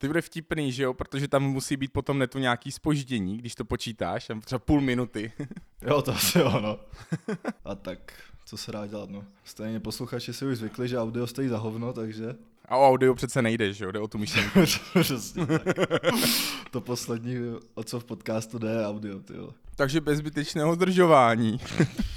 Ty bude vtipný, že jo, protože tam musí být potom netu nějaký spoždění, když to počítáš, tam třeba půl minuty. Jo, to asi jo, no. A tak, co se dá dělat, no. Stejně posluchači si už zvykli, že audio stojí za hovno, takže... A o audio přece nejde, že jo, jde o tu myšlenku. Přesně tak. To poslední, o co v podcastu jde, je audio, ty jo. Takže bez zbytečného zdržování.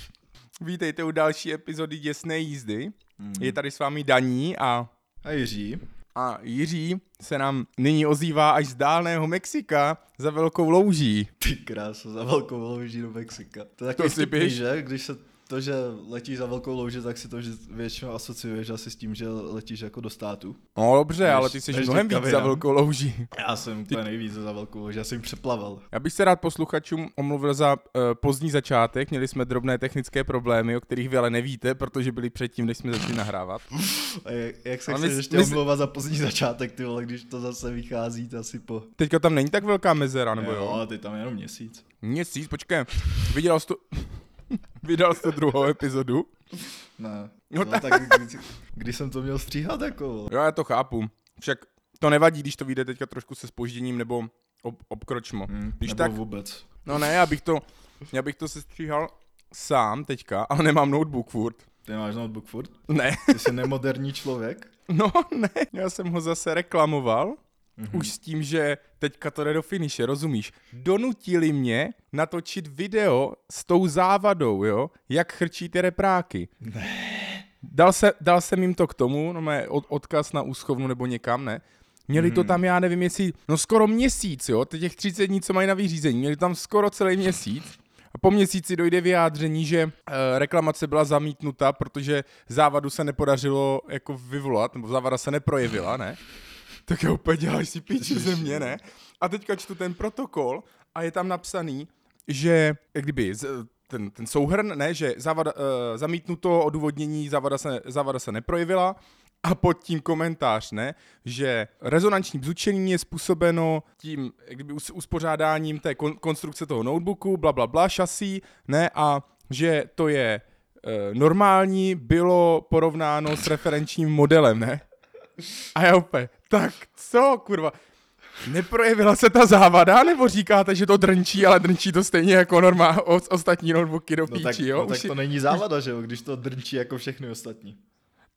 Vítejte u další epizody Děsné jízdy. Mm. Je tady s vámi Daní a, A Jiří? A Jiří se nám nyní ozývá až z dálného Mexika za velkou louží. Ty krása, za velkou louží do Mexika. To je To takový si vtipný, že? Když se to, že letíš za velkou louži, tak si to většinou asociuješ asi s tím, že letíš jako do státu. No dobře, Než- ale ty jsi mnohem víc za velkou louží. Já jsem úplně nejvíc za velkou louži, já jsem jim přeplaval. Já bych se rád posluchačům omluvil za uh, pozdní začátek. Měli jsme drobné technické problémy, o kterých vy ale nevíte, protože byli předtím, než jsme začali nahrávat. A jak, jak se Ale chceš my- ještě my- omlouvat za pozdní začátek, ty vole, když to zase vychází, to asi po... Teďka tam není tak velká mezera, nebo jo? ale ty tam jenom měsíc. Měsíc, počkej. Viděl jsi to... Vydal jste druhou epizodu? Ne. No No, tak- tak kdy, kdy, jsem to měl stříhat, jako... Jo, já to chápu. Však to nevadí, když to vyjde teďka trošku se spožděním nebo ob, obkročmo. Hm, Když nebo tak, vůbec. no ne, já bych to, já bych to sestříhal sám teďka, ale nemám notebook furt. Ty máš notebook furt? Ne, Ty jsi nemoderní člověk? no ne, já jsem ho zase reklamoval, Mhm. už s tím, že teďka to jde do finiše, rozumíš? Donutili mě natočit video s tou závadou, jo, jak chrčí ty repráky. Dal, se, dal jsem jim to k tomu, no mé od, odkaz na úschovnu nebo někam, ne? Měli to Mhm. tam, já nevím, jestli, no skoro měsíc, jo, teď těch 30 dní, co mají na vyřízení, měli tam skoro celý měsíc. A po měsíci dojde vyjádření, že e, reklamace byla zamítnuta, protože závadu se nepodařilo jako vyvolat, nebo závada se neprojevila, ne? Tak já úplně děláš si píči ze mě, ne? A teďka čtu ten protokol a je tam napsaný, že jak kdyby ten, ten souhrn, ne, že závada, uh, zamítnuto odůvodnění, závada se, závada se neprojevila a pod tím komentář, ne, že rezonanční bzučení je způsobeno tím, jak kdyby us, uspořádáním té kon, konstrukce toho notebooku, bla, bla, bla, šasí, ne, a že to je uh, normální, bylo porovnáno s referenčním modelem, ne? A já úplně, tak co, kurva, neprojevila se ta závada, nebo říkáte, že to drnčí, ale drnčí to stejně jako normál, o, ostatní notebooky do No tak, píči, jo? no Už tak to není závada, že jo, když to drnčí jako všechny ostatní.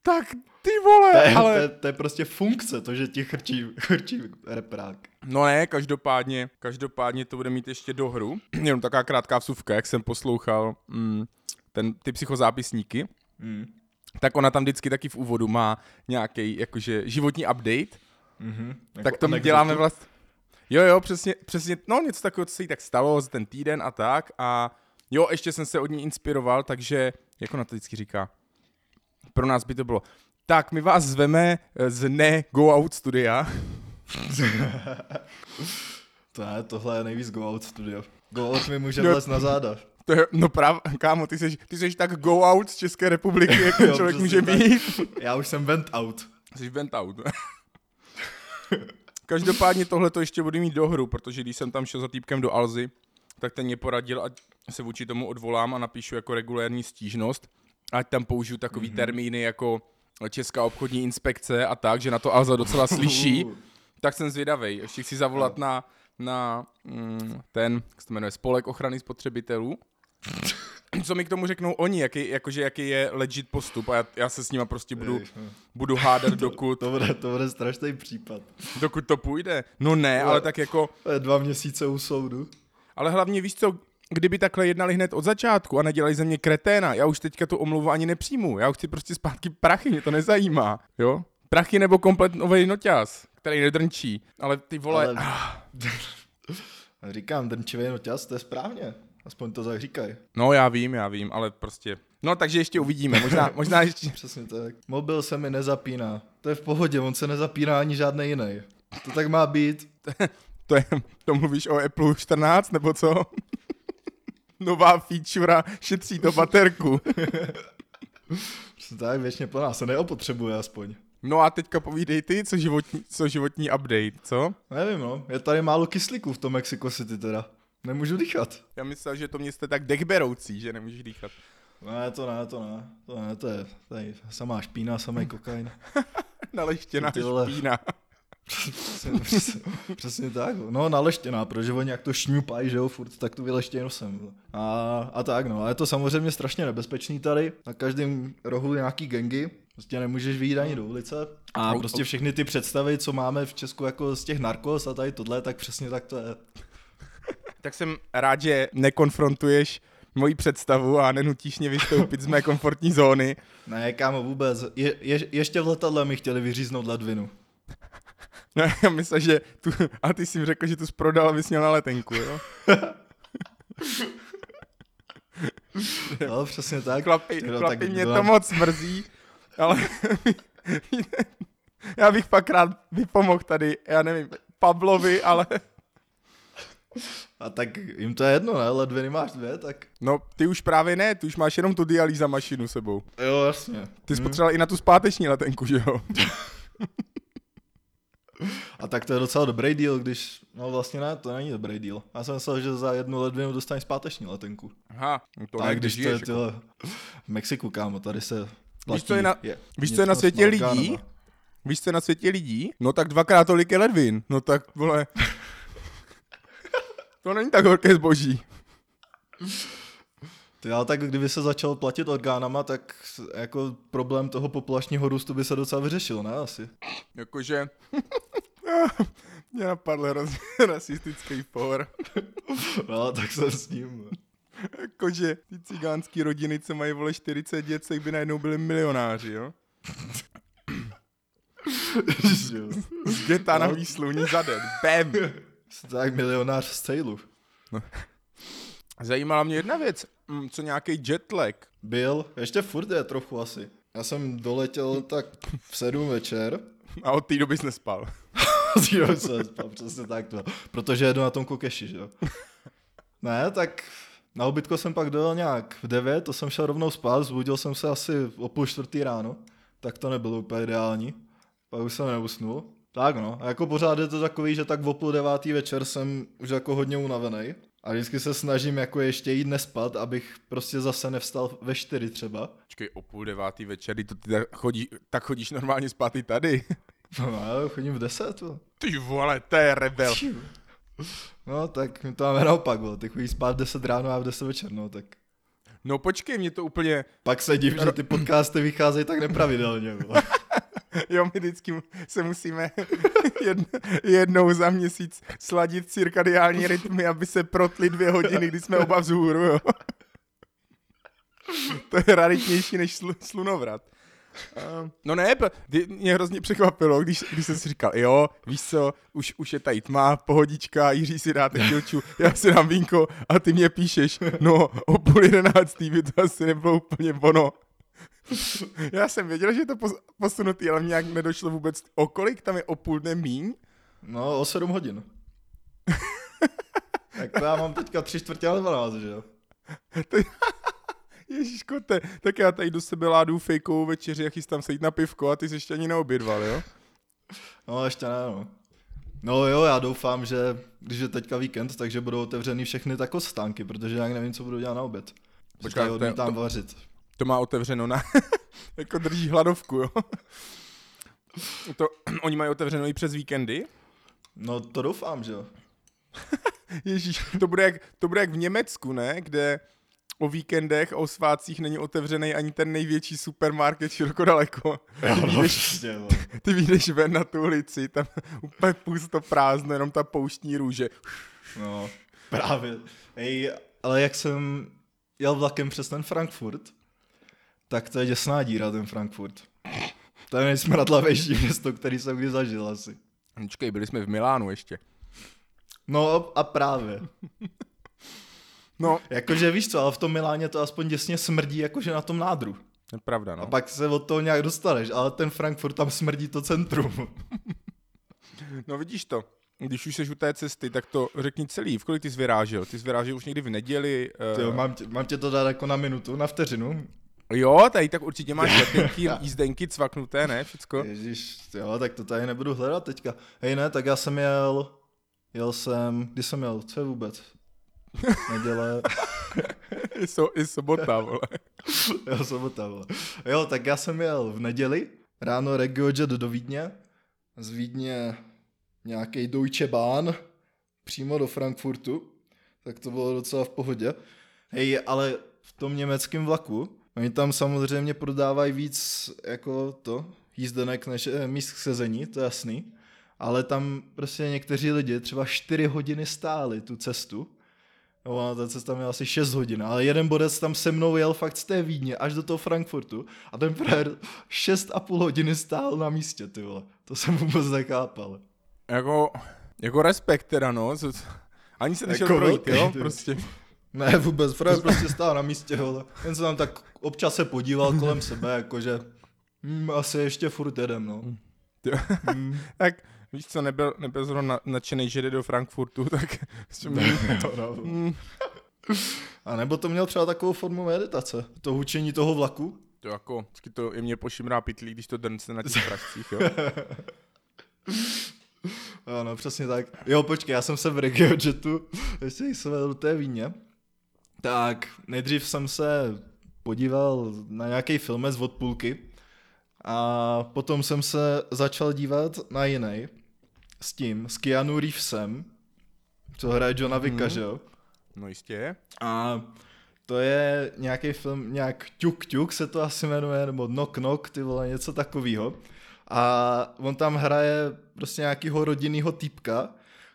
tak ty vole, To je, ale... to, je, to je prostě funkce, to, že ti chrčí, chrčí reprák. No ne, každopádně, každopádně to bude mít ještě do hru. Jenom taková krátká vsuvka, jak jsem poslouchal mm, ten, ty psychozápisníky, Mm. tak ona tam vždycky taky v úvodu má nějaký jakože životní update, Mm-hmm. tak to my děláme vlastně. Jo, jo, přesně, přesně, no něco takového, co se jí tak stalo za ten týden a tak a jo, ještě jsem se od ní inspiroval, takže, jak ona to vždycky říká, pro nás by to bylo, tak my vás zveme eh, z ne Go Out studia, To ne, tohle je nejvíc Go Out studio. Go Out mi může No. vlézt na záda. to je, no prav, kámo, ty jsi, ty jsi tak Go Out z České republiky, jak Jo, člověk může být. Já už jsem went out. Jsi vent out. Každopádně tohle to ještě budu mít do hru, protože když jsem tam šel za týpkem do Alzy, tak ten mě poradil, ať se vůči tomu odvolám a napíšu jako regulérní stížnost, ať tam použiju takový mm-hmm. termíny jako Česká obchodní inspekce a tak, že na to Alza docela slyší, tak jsem zvědavej. Ještě chci zavolat na, na mm, ten, jak se to jmenuje, Spolek ochrany spotřebitelů. Co mi k tomu řeknou oni, jaký, jakože jaký je legit postup a já, já se s nima prostě budu, no. budu hádat, dokud, to, bude, to bude strašný případ. dokud to půjde. No ne, Ale- ale tak jako, To je dva měsíce u soudu. ale hlavně víš co, kdyby takhle jednali hned od začátku a nedělali ze mě kreténa, já už teďka tu omluvu ani nepřijmu, já už chci prostě zpátky prachy, mě to nezajímá, jo? Prachy nebo komplet nový noťaz, který nedrnčí, ale ty vole, Ale... Říkám, drnčivý noťaz, to je správně. Aspoň to tak říkaj. no já vím, já vím, ale prostě, no takže ještě uvidíme, možná, možná ještě, Přesně tak. Mobil se mi nezapíná. To je v pohodě, on se nezapíná ani žádný jiný. To tak má být. to, je, to mluvíš o Apple 14 nebo co? Nová feature šetří to baterku. Přesně tak, věčně plná, se neopotřebuje aspoň. No a teďka povídej ty, co životní, co životní update, co? Nevím, no. Je tady málo kyslíků v tom Mexico City teda. Nemůžu dýchat. Já myslel, že to město je tak dechberoucí, že nemůžeš dýchat. Ne, to ne, to ne. To ne, to je, to je samá špína, samý kokain. Naleštěná Ty vole. špína. přesně, přesně, přesně tak. No naleštěná, protože oni jak to šňupají, že jo, furt, tak tu vyleštěnou jsem. A, a tak no, a je to samozřejmě strašně nebezpečný tady. Na každém rohu je nějaký gengy, Prostě nemůžeš vyjít ani do ulice. A prostě všechny ty představy, co máme v Česku jako z těch narkos a tady tohle, tak přesně tak to je. Tak jsem rád, že nekonfrontuješ moji představu a nenutíš mě vystoupit z mé komfortní zóny. Ne, kámo, vůbec. Je, je, ještě v letadle mi chtěli vyříznout ledvinu. No, já myslím, že tu, a ty jsi mi řekl, že tu zprodal, abys měl na letenku, jo? no, přesně tak. Chlapi, no, chlapi tak mě to moc mrzí, ale já bych pak rád vypomohl tady, já nevím, Pavlovi, ale... A tak jim to je jedno, ne? Ledviny máš dvě, tak... No, ty už právě ne, ty už máš jenom tu dialýza mašinu sebou. Jo, jasně. Ty jsi hmm. potřeboval i na tu zpáteční letenku, že jo? A tak to je docela dobrý deal, když... No vlastně ne, to není dobrý deal. Já jsem myslel, že za jednu ledvinu dostaneš zpáteční letenku. Aha, to ne, když to je tyhle, v Mexiku, kámo, tady se Víš, co je na, je, víš, co je na světě lidí? Víš, co je na světě lidí? No tak dvakrát tolik je ledvin. No tak, vole... to není tak horké zboží. Ty, ale tak kdyby se začal platit orgánama, tak jako problém toho populačního růstu by se docela vyřešil, ne asi? Jakože... Mě napadl hrozně rasistický for. no, tak jsem s ním. Jakože ty cigánský rodiny, co mají vole 40 děcek, by najednou byli milionáři, jo? z geta na výsluní za den. Bam! Tak milionář z cejlu. No. Zajímala mě jedna věc. Co nějaký jetlag? Byl, ještě furt je trochu asi. Já jsem doletěl tak v sedm večer. A od té doby jsi nespal. od té doby jsem nespal, přesně tak to. Protože jedu na tom kokeši, že jo. Ne, tak na obytko jsem pak dojel nějak v 9, to jsem šel rovnou spát, zbudil jsem se asi o půl čtvrtý ráno, tak to nebylo úplně ideální. Pak už jsem neusnul. Tak no, a jako pořád je to takový, že tak o půl devátý večer jsem už jako hodně unavený. A vždycky se snažím jako ještě jít nespat, abych prostě zase nevstal ve čtyři třeba. Počkej, o půl devátý večer, to ty tak, chodí, tak chodíš normálně spát i tady. No, já chodím v deset. Ty vole, to je rebel. No, tak mi to máme naopak, bo. ty chodíš spát v 10 ráno a v 10 večer, no, tak. No počkej, mě to úplně... Pak se div, že ty podcasty vycházejí tak nepravidelně. jo, my vždycky se musíme jednou za měsíc sladit cirkadiální rytmy, aby se protly dvě hodiny, kdy jsme oba vzhůru, jo. to je raritnější než sl- slunovrat. Uh, no ne, mě hrozně překvapilo, když, když jsem si říkal, jo, víš co, už, už je tady tma, pohodička, Jiří si dáte chvilču, já si dám vínko a ty mě píšeš, no o půl jedenáctý by to asi nebylo úplně ono. Já jsem věděl, že je to posunutý, ale mě nějak nedošlo vůbec, o kolik tam je o půl dne míň? No, o sedm hodin. tak to já mám teďka tři čtvrtě na 12, že jo? to, Ježíš kote, tak já tady do sebe ládu fejkovou večeři a chystám se jít na pivko a ty jsi ještě ani neobědval, jo? No, ještě ne, no. No jo, já doufám, že když je teďka víkend, takže budou otevřený všechny tako stánky, protože já nevím, co budu dělat na oběd. Počkej, odmítám to, vařit. To má otevřeno na, jako drží hladovku, jo? To, oni mají otevřeno i přes víkendy? No to doufám, že jo. Ježíš, to bude, jak, to bude jak v Německu, ne? Kde o víkendech o svátcích není otevřený ani ten největší supermarket široko daleko. Jo, ty, no, vyjdeš, no. ty vyjdeš ven na tu ulici, tam úplně pusto prázdno, jenom ta pouštní růže. No, právě. Ej, ale jak jsem jel vlakem přes ten Frankfurt, tak to je děsná díra, ten Frankfurt. To je nejsmradlavější město, který jsem kdy zažil asi. Počkej, byli jsme v Milánu ještě. No a právě. No. Jakože víš co, ale v tom Miláně to aspoň děsně smrdí jakože na tom nádru. Je pravda, no. A pak se od toho nějak dostaneš, ale ten Frankfurt tam smrdí to centrum. no vidíš to. Když už jsi u té cesty, tak to řekni celý. V kolik ty jsi vyrážel? Ty jsi vyrážel už někdy v neděli? Uh... Jo, mám, tě, mám tě to dát jako na minutu, na vteřinu. Jo, tady tak určitě máš letenky, jízdenky cvaknuté, ne? Všecko? Ježíš, jo, tak to tady nebudu hledat teďka. Hej ne, tak já jsem jel, jel jsem, kdy jsem jel, co je vůbec? Neděle. I, so, I sobota, vole. jo, sobota, vole. Jo, tak já jsem jel v neděli, ráno regiojet do Vídně, z Vídně nějaký Deutsche Bahn přímo do Frankfurtu, tak to bylo docela v pohodě. Hej, ale v tom německém vlaku, oni tam samozřejmě prodávají víc jako to, jízdenek než eh, míst k sezení, to je jasný, ale tam prostě někteří lidi třeba 4 hodiny stáli tu cestu, No, ta cesta měla asi 6 hodin, ale jeden bodec tam se mnou jel fakt z té Vídně až do toho Frankfurtu a ten frajer 6,5 hodiny stál na místě, ty vole. To jsem vůbec nechápal. Jako, jako respekt teda, no. Ani se nešel Jako projít, velký, jo, prostě. Ne, vůbec, frajer prostě stál na místě, vole. Jen se tam tak občas se podíval kolem sebe, jakože hm, asi ještě furt jedem, no. Hm. Tak víš co, nebyl, nebyl zrovna na- nadšený, že jde do Frankfurtu, tak si mi- Mm, A nebo to měl třeba takovou formu meditace, to hučení toho vlaku. to jako, vždycky to je mě pošimrá pytlí, když to drnce na těch pražcích, jo. Ano, přesně tak. Jo, počkej, já jsem se v RegioJetu, ještě jsem do té Víně, tak nejdřív jsem se podíval na nějaký film z odpůlky a potom jsem se začal dívat na jiný s tím, s Keanu Reevesem, co hraje Johna Vicka, Mhm. že jo? No jistě. A to je nějaký film, nějak Tuk Tuk se to asi jmenuje, nebo Knock Knock, ty vole, něco takového. A on tam hraje prostě nějakýho rodinnýho týpka,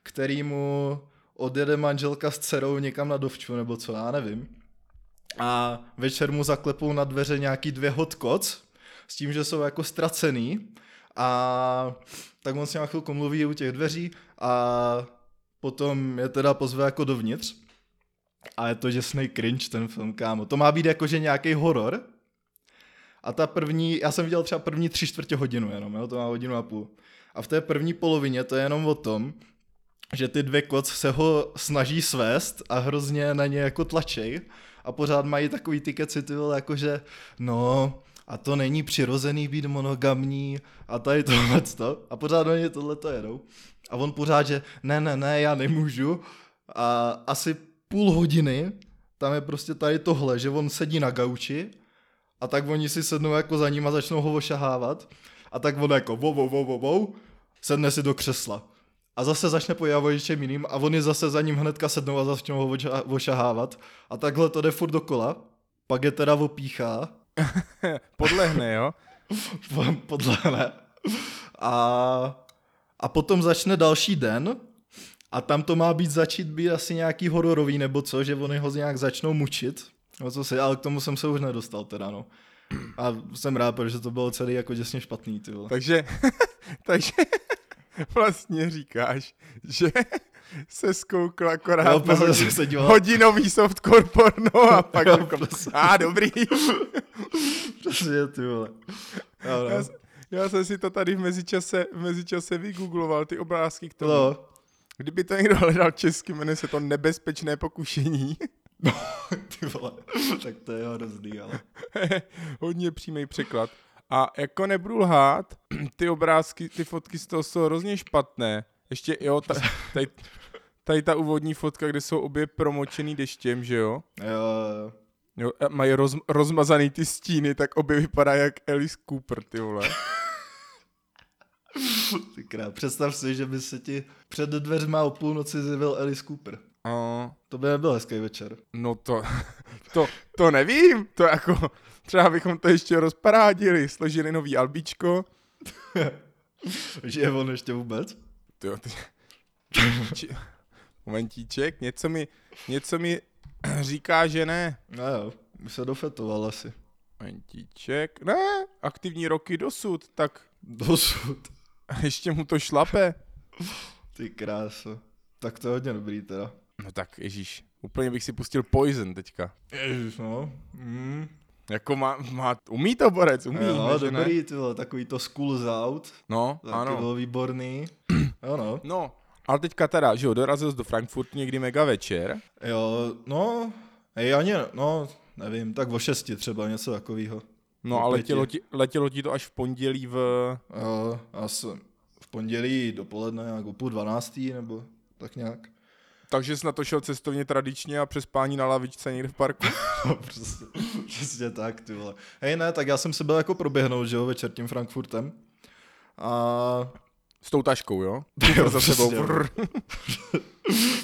který mu odjede manželka s dcerou někam na dovču, nebo co, já nevím. A večer mu zaklepou na dveře nějaký dvě hot koc, s tím, že jsou jako ztracený. A tak on s ním chvilku mluví u těch dveří a potom je teda pozve jako dovnitř. A je to děsný cringe ten film, kámo. To má být jakože nějaký horor. A ta první, já jsem viděl třeba první tři čtvrtě hodinu jenom, jo, to má hodinu a půl. A v té první polovině to je jenom o tom, že ty dvě koc se ho snaží svést a hrozně na ně jako tlačej a pořád mají takový ty keci, ty vole, jakože no a to není přirozený být monogamní a tady tohle a pořád oni tohle to jedou. A on pořád, že ne, ne, ne, já nemůžu a asi půl hodiny tam je prostě tady tohle, že on sedí na gauči a tak oni si sednou jako za ním a začnou ho ošahávat a tak on jako wow, wow, wow, wow, wow, sedne si do křesla. A zase začne pojávat něčem jiným a oni zase za ním hnedka sednou a začnou ho ošahávat. A takhle to jde furt dokola. Pak je teda opíchá, Podlehne, jo. podlehne. A, a potom začne další den a tam to má být začít být asi nějaký hororový nebo co, že oni ho nějak začnou mučit. No co si, ale k tomu jsem se už nedostal teda, no. A jsem rád, protože to bylo celý jako děsně špatný, ty vole. Takže, takže vlastně říkáš, že se zkoukl akorát Jo, na hodin, se díval. hodinový softcore porno a pak Jo, řekl, prostě. a dobrý. Přesně, ty vole. Já, no. s- já jsem si to tady v mezičase, v mezičase vygoogloval, ty obrázky k tomu. No, Kdyby to někdo hledal česky, jmenuje se to Nebezpečné pokušení. ty vole. tak to je hrozný, ale. Hodně přímý překlad. A jako nebudu lhát, ty obrázky, ty fotky z toho jsou hrozně špatné. Ještě, jo, ta, tady, tady ta úvodní fotka, kde jsou obě promočený deštěm, že jo? Jo, jo. jo mají roz, rozmazaný ty stíny, tak obě vypadá jak Alice Cooper, ty vole. Ty krát, představ si, že by se ti před dveřma o půlnoci zjevil Alice Cooper. A, To by nebyl hezký večer. no to, to, to nevím, to jako, třeba bychom to ještě rozparádili, složili nový albíčko. Že je on ještě vůbec? Tyjo, ty... Či... Momentíček, něco mi, něco mi říká, že ne. No jo, se dofetoval asi. Momentíček, ne, aktivní roky dosud, tak Dosud. ještě mu to šlape. Ty kráso. Tak to je hodně dobrý teda. No tak, ježíš, úplně bych si pustil Poison teďka. Ježiš, no. Mm. Jako má, má umí to borec, umí, Jo, ne, ne? dobrý, ty vole, takový to Schools Out. No, Taky ano. byl výborný. Jo, no. No, ale teďka teda, že jo, dorazil jsi do Frankfurtu někdy mega večer. Jo, no, hej, ani, no, nevím, tak o šesti třeba něco takového. No a letělo ti, letělo ti to až v pondělí v... Jo, asi v pondělí dopoledne, nějak o půl dvanáctý, nebo tak nějak. Takže jsi na to šel cestovně tradičně a přes pání na lavičce někde v parku? No, přesně, přesně tak, ty vole. Hej, ne, tak já jsem se byl jako proběhnout, že jo, večer tím Frankfurtem. A S tou taškou, jo? Jo, za sebou.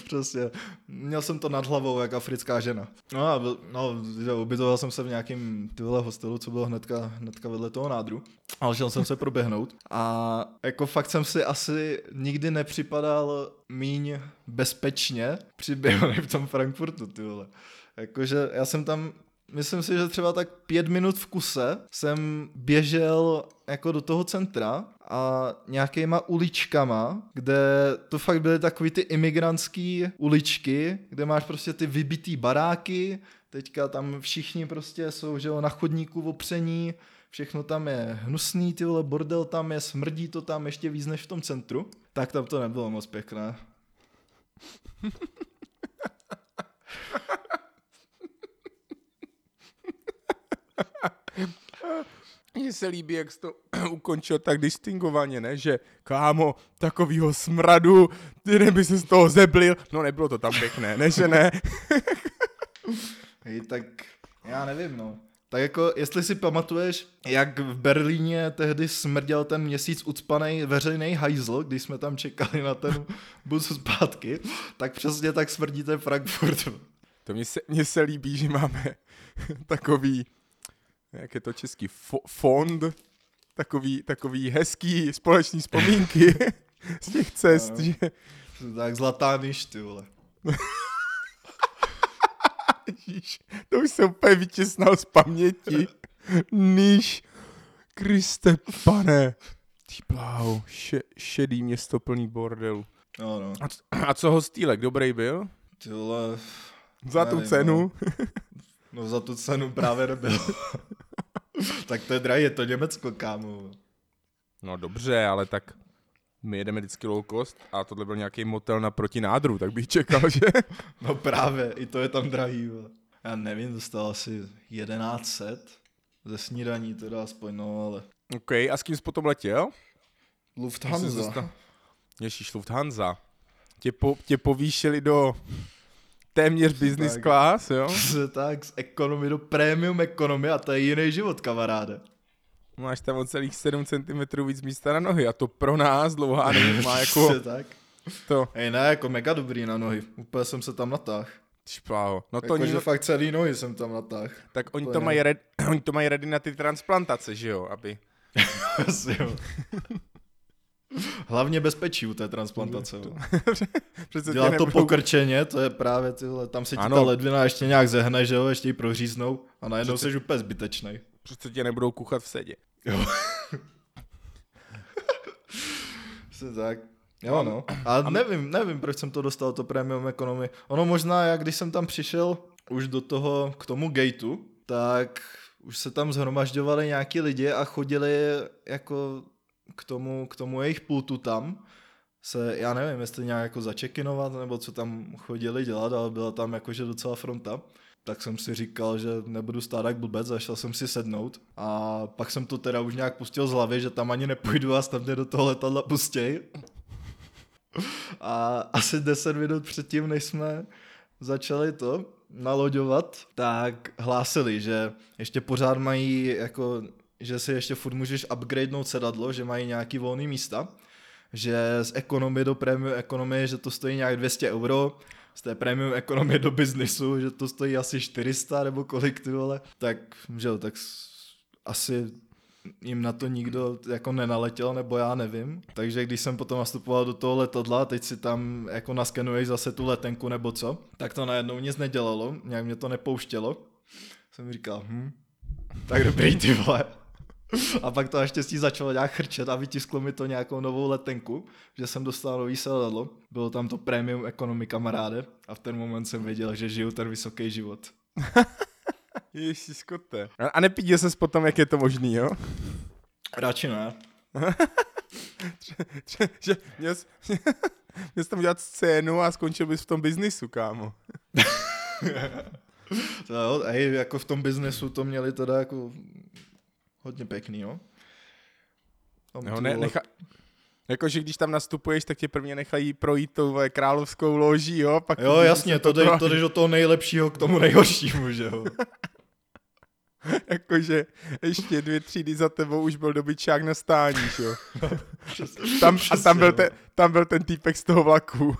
Přesně. Měl jsem to nad hlavou, jak africká žena. No a byl, no, ubytoval jsem se v nějakém tyhle hostelu, co bylo hnedka, hnedka vedle toho nádru. Ale šel jsem se proběhnout. A jako fakt jsem si asi nikdy nepřipadal míň bezpečně při v tom Frankfurtu, ty vole. Jakože já jsem tam Myslím si, že třeba tak pět minut v kuse jsem běžel jako do toho centra a nějakýma uličkama, kde to fakt byly takový ty imigrantský uličky, kde máš prostě ty vybitý baráky, teďka tam všichni prostě jsou, že jo, na chodníku opření, všechno tam je hnusný, ty vole, bordel tam je, smrdí to tam ještě víc než v tom centru, tak tam to nebylo moc pěkné. Mně se líbí, jak jsi to ukončil tak distingovaně, ne? Že kámo, takovýho smradu, ty by se z toho zeblil. No nebylo to tam pěkné, ne že ne? Hej, tak já nevím, no. Tak jako, jestli si pamatuješ, jak v Berlíně tehdy smrděl ten měsíc ucpaný veřejný hajzl, když jsme tam čekali na ten bus zpátky, tak přesně tak smrdí ten Frankfurt. To mně se, mně se líbí, že máme takový, jak je to český, fo, fond, takový, takový hezký společný vzpomínky z těch cest, No. že Tak zlatá myš, ty vole. Ježíš, to už jsem úplně vytěsnal z paměti. Níž, Kriste pane. Ty bláho, še, šedý město plný bordelu. No, no. A, c- a co hostýlek, dobrý byl? Ty vole, Za tu Nevím, cenu? no za tu cenu právě nebyl. tak to je drahé, je to Německo, kámo. No dobře, ale tak my jedeme vždycky low cost a tohle byl nějaký motel na protinádru, tak bych čekal, že? No právě, i to je tam drahý, vole. Já nevím, dostal asi 1100 ze snídaní teda aspoň, no ale... OK, a s kým jsi potom letěl? Lufthansa. Ježíš, Lufthansa. Tě, po, tě povýšili do téměř business Tak. class, jo? Tak, z economy do premium economy a to je jiný život, kamaráde. Máš tam o celých 7 cm víc místa na nohy a to pro nás dlouhá nohy má jako tak. to. Hej, ne, jako mega dobrý na nohy. Úplně jsem se tam natáhl. Špáho. No to Jakože nikdo, fakt celý nohy jsem tam natáhl. tak oni to mají red, oni to mají ready na ty transplantace, že jo? Aby... Asi jo. Hlavně bezpečí u té transplantace. Přece Dělat to pokrčeně, to je právě tyhle, tam se ti Ano. ta ledvina ještě nějak zehne, že jo, ještě ji proříznou a najednou Přece- jsi úplně zbytečný. Přece tě nebudou kuchat v sedě. Jo. Přesně tak. Jo, no. A nevím, nevím, proč jsem to dostal, to premium economy. Ono možná, jak když jsem tam přišel už do toho, k tomu gateu, tak už se tam zhromažďovali nějaký lidi a chodili jako k tomu, k tomu jejich pultu tam se, já nevím, jestli nějak jako začekinovat, nebo co tam chodili dělat, ale byla tam jakože docela fronta. Tak jsem si říkal, že nebudu stát jak blbec, zašel jsem si sednout a pak jsem to teda už nějak pustil z hlavy, že tam ani nepůjdu a snad mě do toho letadla pustěj. A asi 10 minut předtím, než jsme začali to naloďovat, tak hlásili, že ještě pořád mají jako, že si ještě furt můžeš upgradenout sedadlo, že mají nějaký volný místa, že z ekonomie do premium ekonomie, že to stojí nějak 200 euro, z té premium ekonomie do biznisu, že to stojí asi 400 nebo kolik ty vole, tak, že jo, tak asi jim na to nikdo jako nenaletěl, nebo já nevím. Takže když jsem potom nastupoval do toho letadla, teď si tam jako naskenuješ zase tu letenku nebo co, tak to najednou nic nedělalo, nějak mě to nepouštělo. Jsem říkal, hm, tak dobrý ty vole. A pak to naštěstí začalo nějak chrčet a vytisklo mi to nějakou novou letenku, že jsem dostal nový sedadlo. Bylo tam to premium economy kamaráde a v ten moment jsem věděl, že žiju ten vysoký život. Ježíš, skote. A, a nepídě se potom, jak je to možný, jo? Radši ne. Že- že měl, jsi, měl jsi tam dělat scénu a skončil bys v tom biznisu, kámo. To hej, jako v tom biznesu to měli teda jako hodně pěkný, jo. Tam Jo, ty ne, vole- necha... Jakože když tam nastupuješ, tak tě prvně nechají projít tou královskou loží, jo? Pak Jo, jasně, to, to- to jdeš od toho nejlepšího k tomu nejhoršímu, že jo. Jakože ještě dvě třídy za tebou už byl dobyčák na stání, že jo. Tam, a tam byl, ten, tam byl ten týpek z toho vlaku.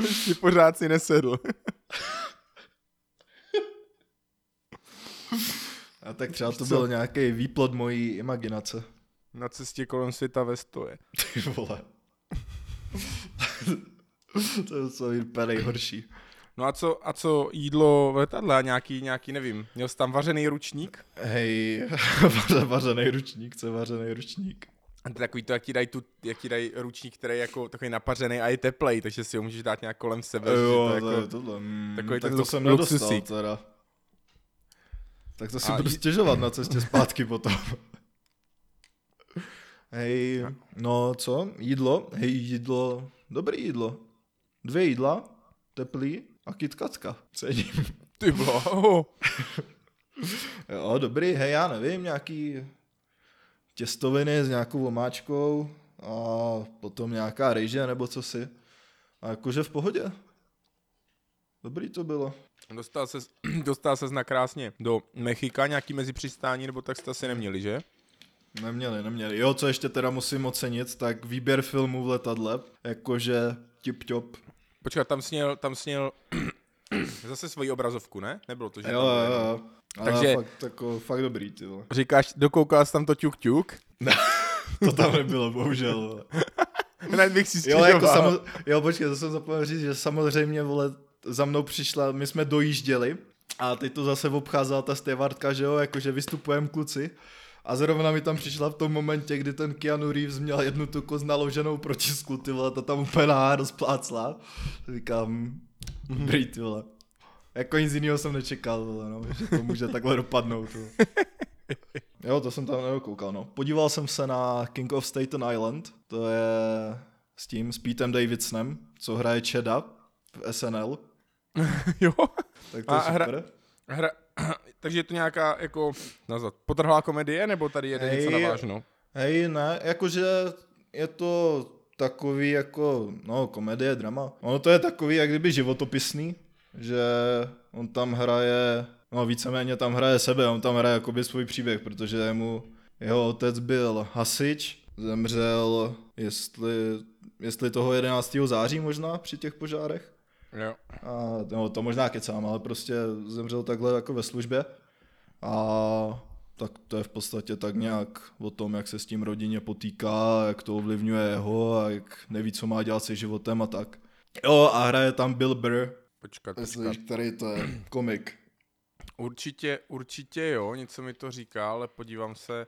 Ještě pořád si nesedl. A tak třeba to byl nějaký výplod mojí imaginace. Na cestě kolem světa ve stoje. Ty vole. to je co úplně nejhorší. No a co, a co jídlo v letadle a nějaký, nějaký, nevím, měl jsi tam vařený ručník? Hej, vařený ručník, co je vařený ručník? A to je takový to, jak ti dají, tu, jak ti dají ručník, který je jako takový napařený a je teplej, takže si ho můžeš dát nějak kolem sebe. Jo, to, to jako, tohle. Mm, takový tak to lux- jsem nedostal teda. Tak to si A budu jí- stěžovat na cestě zpátky potom. Hej, no co? Jídlo? Hej, jídlo. Dobrý jídlo. Dvě jídla, teplý a kitkacka. Cením. Ty bláho. Jo, dobrý, hej, já nevím, nějaký těstoviny s nějakou omáčkou a potom nějaká rejže nebo co si. A jakože v pohodě. Dobrý to bylo. Dostal ses, dostal ses na krásně do Mexika, nějaký mezi přistání, nebo tak jste asi neměli, že? Neměli, neměli. Jo, co ještě teda musím ocenit, tak výběr filmů v letadle, jakože tip-top. Počkat, tam sněl, tam sněl zase svoji obrazovku, ne? Nebylo to, že Jo, jo, jo. Takže- fakt, jako, fakt dobrý, ty vole. Říkáš, dokoukal jsi tam to ťuk ťuk? To tam nebylo, bohužel. Hned bych si Jo, jako stěžoval. samo, jo, počkej, to jsem zapomněl říct, že samozřejmě, vole, za mnou přišla, my jsme dojížděli a teď to zase obcházela ta stevardka, že jo, jakože vystupujeme kluci. A zrovna mi tam přišla v tom momentě, kdy ten Keanu Reeves měl jednu tu koz naloženou protisku, ty vole, ta tam úplně náha rozplácla. Říkám, dobrý, ty vole. Jako nic jiného jsem nečekal, vole, no, že to může takhle dopadnout. Vole. Jo, to jsem tam nedokoukal, no. Podíval jsem se na King of Staten Island, to je s tím, s Petem Davidsonem, co hraje Cheda v SNL, jo. tak to je A hra- super. Hra, takže je to nějaká, jako, nazvat, potrhlá komedie, nebo tady jede něco Hej. na vážno? Hej, ne, jakože je to takový jako, no, komedie, drama. Ono to je takový, jak kdyby životopisný, že on tam hraje, no víceméně tam hraje sebe, on tam hraje jakoby svůj příběh, protože mu jeho otec byl hasič, zemřel, jestli, jestli toho 11. září možná při těch požárech. Jo. A, no, to možná kecám, ale prostě zemřel takhle jako ve službě. A tak to je v podstatě tak nějak o tom, jak se s tím rodině potýká, jak to ovlivňuje jeho a jak neví, co má dělat se životem a tak. Jo, a hraje tam Bill Burr, Počkat, počkat. myslíš, který to je komik. Určitě, určitě jo, něco mi to říká, ale podívám se,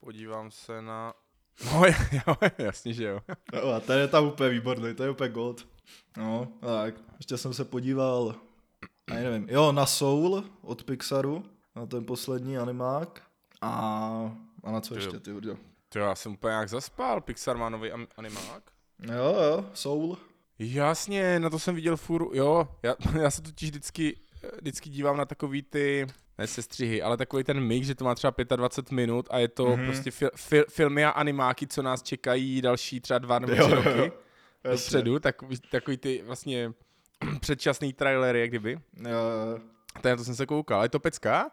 podívám se na... No jo, jasně, že jo. Jo, a ten je tam úplně výborný, to je úplně gold. No, tak, ještě jsem se podíval, já nevím, jo, na Soul od Pixaru, na ten poslední animák. A, a na co Jo. ještě, ty Urďo? To já jsem úplně jak zaspal, Pixar má nový animák. Jo, jo, Soul. Jasně, na to jsem viděl furt, jo, já, já se totiž vždycky, vždycky dívám na takový ty, ne sestřihy, ale takový ten mix, že to má třeba 25 minut a je to Mhm. mm-hmm. prostě fil, fil, filmy a animáky, co nás čekají další třeba dva nebo Jo, tři jo, roky jo. Dopředu, takový, takový ty vlastně předčasný trailery, jak kdyby. Jo. Tak na to jsem se koukal, je to pecka?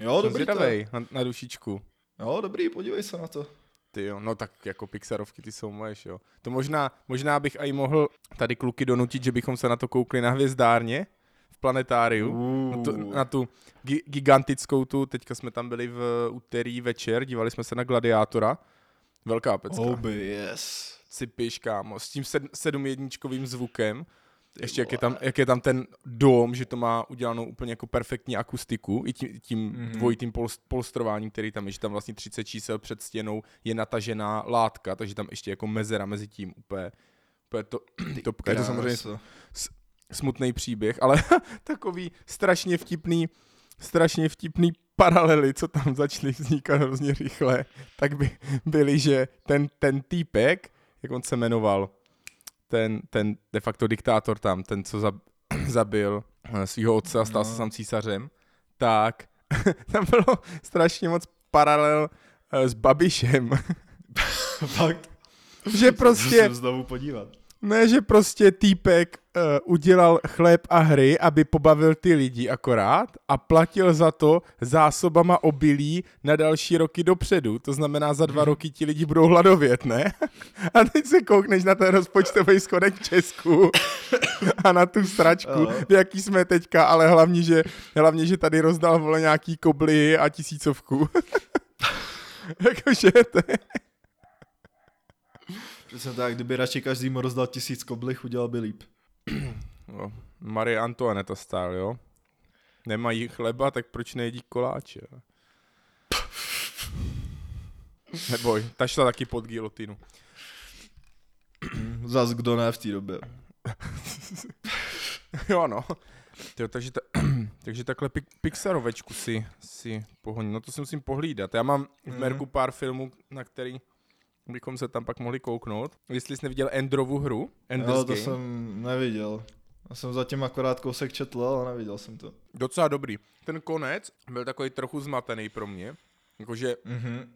jo, Jsem dobrý to. na, na dušičku. Jo, dobrý, podívej se na to. Ty jo, no tak jako Pixarovky ty jsou moje, jo. To možná, možná bych i mohl tady kluky donutit, že bychom se na to koukli na hvězdárně v planetáriu. Na tu, na tu gi- gigantickou tu, teďka jsme tam byli v úterý večer, dívali jsme se na Gladiátora. Velká pecka. Oh. Houby, yes. Cipiš, kámo, s tím sed, sedmjedničkovým zvukem. Ještě jak je, tam, jak je tam ten dom, že to má udělanou úplně jako perfektní akustiku, i tím, tím Mhm. mm-hmm. dvojitým polst, polstrováním, který tam je, že tam vlastně 30 čísel před stěnou je natažená látka, takže tam ještě jako mezera mezi tím úplně, úplně to, topka. Je to samozřejmě smutný příběh, ale takový strašně vtipný, strašně vtipný paralely, co tam začaly vznikat hrozně rychle, tak by byly, že ten, ten týpek, jak on se jmenoval, ten, ten de facto diktátor tam, ten, co zab, zabil eh, svého otce a stal se No. sám císařem, tak tam bylo strašně moc paralel eh, s Babišem. Fakt. že prostě Musím znovu podívat. Ne, že prostě týpek uh, udělal chléb a hry, aby pobavil ty lidi akorát a platil za to zásobama obilí na další roky dopředu. To znamená, za dva roky ti lidi budou hladovět, ne? A teď se koukneš na ten rozpočtový schodek v Česku a na tu stračku, v jaký jsme teďka, ale hlavně, že, hlavně, že tady rozdal vole nějaký kobly a tisícovku. Jakože to je... Přesně tak, kdyby radši každému rozdal tisíc koblich, udělal by líp. No, Marie Antoineta stál, jo? Nemají chleba, tak proč nejedí koláče? Neboj, ta šla taky pod gilotinu. Zas kdo ne v té době. jo, no. Jo, takže, ta, takže takhle pik, Pixarovečku si, si pohoní. No to si musím pohlídat. Já mám v Merku pár filmů, na který bychom se tam pak mohli kouknout. Jestli jsi neviděl Endrovu hru, Ender's Jo, to Game. jsem neviděl. Já jsem zatím akorát kousek četl, ale neviděl jsem to. Docela dobrý. Ten konec byl takový trochu zmatený pro mě. Jakože Mhm.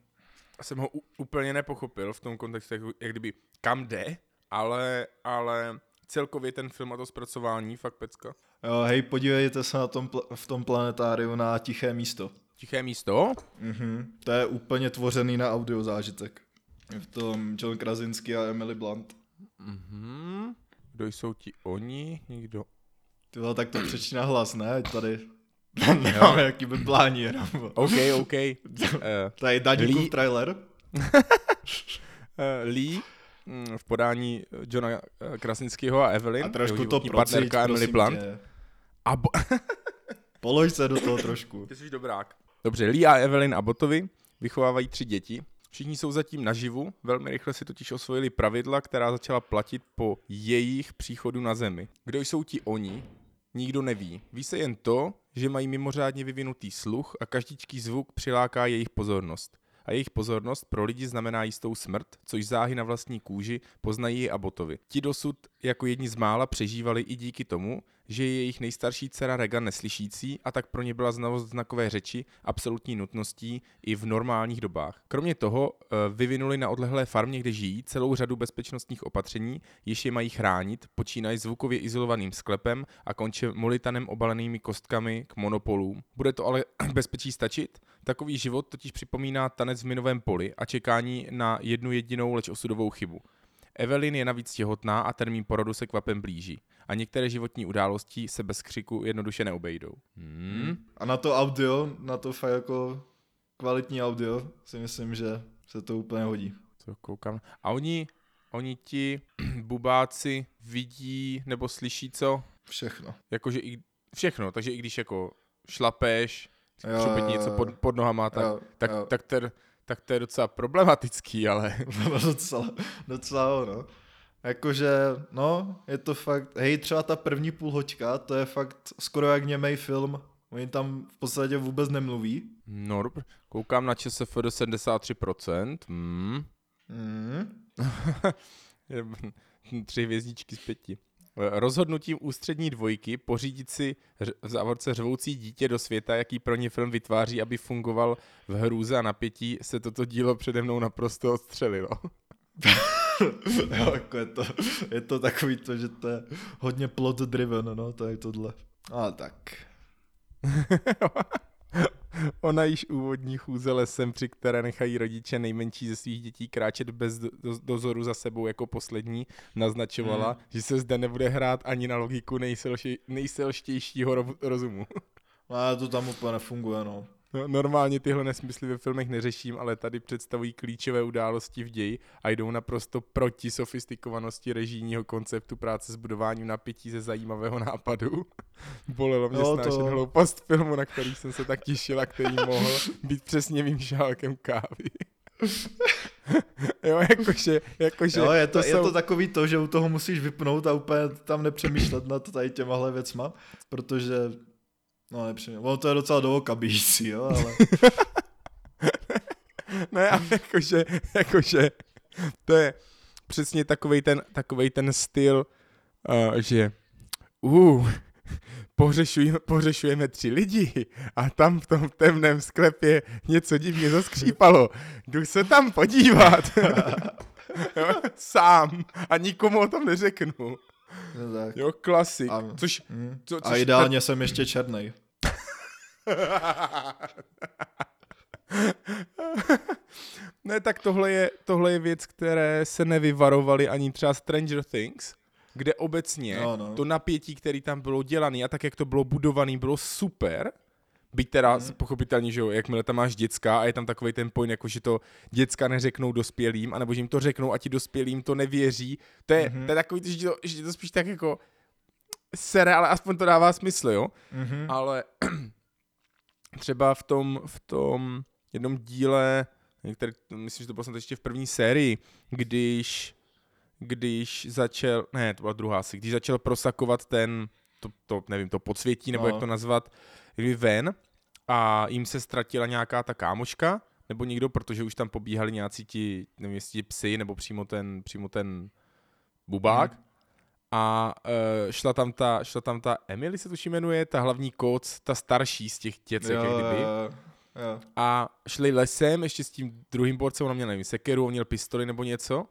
jsem ho úplně nepochopil v tom kontextu, jak, jak kdyby kam jde, ale, ale celkově ten film a to zpracování fakt pecka. Jo, hej, podívejte se na tom, pl- v tom planetáriu na tiché místo. Tiché místo? Mhm. To je úplně tvořený na audio zážitek. V tom John Krasinski a Emily Blunt. Mhm. Kdo jsou ti oni? Nikdo. Ty tak to přečti na hlas, ne? Tady nemáme jaký blání jenom. OK, OK. uh, Tady Daníkův Lee- trailer. uh, Lee mm, v podání Johna eh, Krasinského a Evelyn. A trošku to procít, Emily Blunt. tě. A bo- Polož se do toho trošku. Ty jsi dobrák. Dobře, Lee a Evelyn Abbotovi vychovávají tři děti. Všichni jsou zatím naživu, velmi rychle si totiž osvojili pravidla, která začala platit po jejich příchodu na Zemi. Kdo jsou ti oni? Nikdo neví. Ví se jen to, že mají mimořádně vyvinutý sluch a každičký zvuk přiláká jejich pozornost. A jejich pozornost pro lidi znamená jistou smrt, což záhy na vlastní kůži poznají i Abotovi. Ti dosud jako jedni z mála přežívali i díky tomu, že je jejich nejstarší dcera Regan neslyšící a tak pro ně byla znalost znakové řeči absolutní nutností i v normálních dobách. Kromě toho eh, vyvinuli na odlehlé farmě, kde žijí, celou řadu bezpečnostních opatření, jež je mají chránit, počínají zvukově izolovaným sklepem a konče molitanem obalenými kostkami k monopolům. Bude to ale bezpečí stačit? Takový život totiž připomíná tanec v minovém poli a čekání na jednu jedinou, leč osudovou chybu. Evelyn je navíc těhotná a termín porodu se kvapem blíží. A některé životní události se bez křiku jednoduše neobejdou. Hmm. A na to audio, na to fakt jako kvalitní audio, si myslím, že se to úplně hodí. To koukám. A oni, oni ti bubáci vidí nebo slyší co? Všechno. Jakože i všechno, takže i když jako šlapeš, Něco jo. pod, pod nohama, tak, Jo, tak, jo. tak, ter, tak to je docela problematický, ale No docela, docela ono. Jakože, no, je to fakt, hej, třeba ta první půl hoďka, to je fakt skoro jak němej film. Oni tam v podstatě vůbec nemluví. no, dobře. koukám na ČSF do 73%. Hmm. Mm. Tři hvězdičky z pěti. Rozhodnutím ústřední dvojky pořídit si v závorce řvoucí dítě do světa, jaký pro ně film vytváří, aby fungoval v hrůze a napětí, se toto dílo přede mnou naprosto odstřelilo. jo, jako je to, je to takový to, že to je hodně plot driven, no, to je tohle. A tak. Ona již úvodní chůze lesem, při které nechají rodiče nejmenší ze svých dětí kráčet bez do, do, dozoru za sebou jako poslední, naznačovala, Hmm. že se zde nebude hrát ani na logiku nejsilši, nejsilštějšího ro, rozumu. No, ale to tam úplně nefunguje, no. No, normálně tyhle nesmysly ve filmech neřeším, ale tady představují klíčové události v ději a jdou naprosto proti sofistikovanosti režijního konceptu práce s budováním napětí ze zajímavého nápadu. Bolelo mě Jo, snášet to- hloupost filmu, na který jsem se tak těšil a který mohl být přesně mým šálkem kávy. jo, jakože, jakože Jo, je to, je jsou... to takový to, že u toho musíš vypnout a úplně tam nepřemýšlet nad tady těmahle věcma, protože, no nepřemýšlet, ono to je docela do oka bíjící, jo, ale ne, ale jakože, jakože, to je přesně takovej ten, takovej ten styl, uh, že uh, pohřešujeme, pohřešujeme tři lidi a tam v tom temném sklepě něco divně zaskřípalo. Jdu se tam podívat. sám. A nikomu o tom neřeknu. No tak. Jo, klasik. A- Což, Hm. co, A což ideálně jsem ještě černej. ne, tak tohle je, tohle je věc, které se nevyvarovali ani třeba Stranger Things, kde obecně No, no. to napětí, který tam bylo dělané a tak, jak to bylo budované, bylo super. Byť teda Mhm. pochopitelně, že jo, jakmile tam máš děcka a je tam takový ten point, jako že to děcka neřeknou dospělým, anebo že jim to řeknou a ti dospělým to nevěří. To je, Mhm. to je takový, že to, že to spíš tak jako sere, ale aspoň to dává smysl, jo. Mhm. Ale třeba v tom, v tom jednom díle, který, myslím, že to bylo snad ještě v první sérii, když, když začal, ne, to byla druhá asi, když začal prosakovat ten, to, to nevím, to podsvětí, nebo No. jak to nazvat, jeli ven a jim se ztratila nějaká ta kámoška, nebo někdo, protože už tam pobíhali nějací ti, nevím, jestli ti psy, nebo přímo ten, přímo ten bubák. Mhm. A uh, šla, tam ta, šla tam ta Emily se tuším jmenuje, ta hlavní koc, ta starší z těch děcek, Jo, jak kdyby. jo, jo. A šli lesem ještě s tím druhým borcem, ona měla, nevím, sekeru, on měl pistoli nebo něco.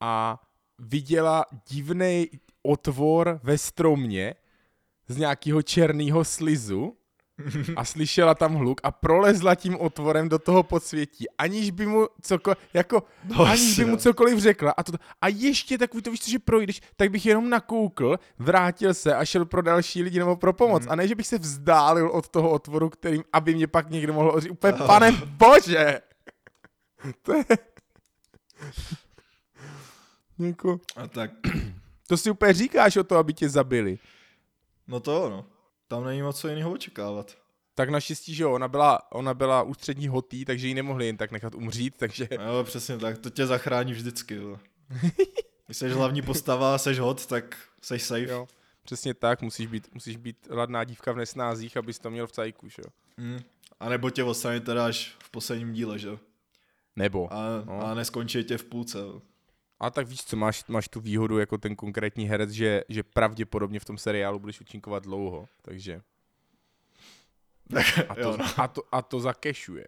A viděla divný otvor ve stromě z nějakého černého slizu a slyšela tam hluk a prolezla tím otvorem do toho podsvětí, aniž by mu cokoliv, jako, No, aniž by mu jo. cokoliv řekla. A, to, a ještě takový to, víš co, že projdeš, tak bych jenom nakoukl, vrátil se a šel pro další lidi nebo pro pomoc. Mhm. A ne, že bych se vzdálil od toho otvoru, kterým, aby mě pak někdo mohl říct, úplně pane bože! to je... jako, A tak, to si úplně říkáš o to, aby tě zabili. no to ono. Tam není moc co jiného očekávat. Tak naštěstí, že jo, ona byla, ona byla ústřední hotý, takže ji nemohli jen tak nechat umřít, takže... Jo, přesně tak, to tě zachrání vždycky. Jo. Když jsi hlavní postava, seš hot, tak seš safe. Jo. Přesně tak, musíš být, musíš být ladná dívka v nesnázích, abys to měl v cajku, že jo. Mm. A nebo tě odstraní teda až v posledním díle, že jo. Nebo. A, No. a neskončí tě v půlce. Jo. A tak víš co, máš, máš tu výhodu jako ten konkrétní herec, že, že pravděpodobně v tom seriálu budeš účinkovat dlouho, takže... A to, Jo, no. a to, a to zakešuje.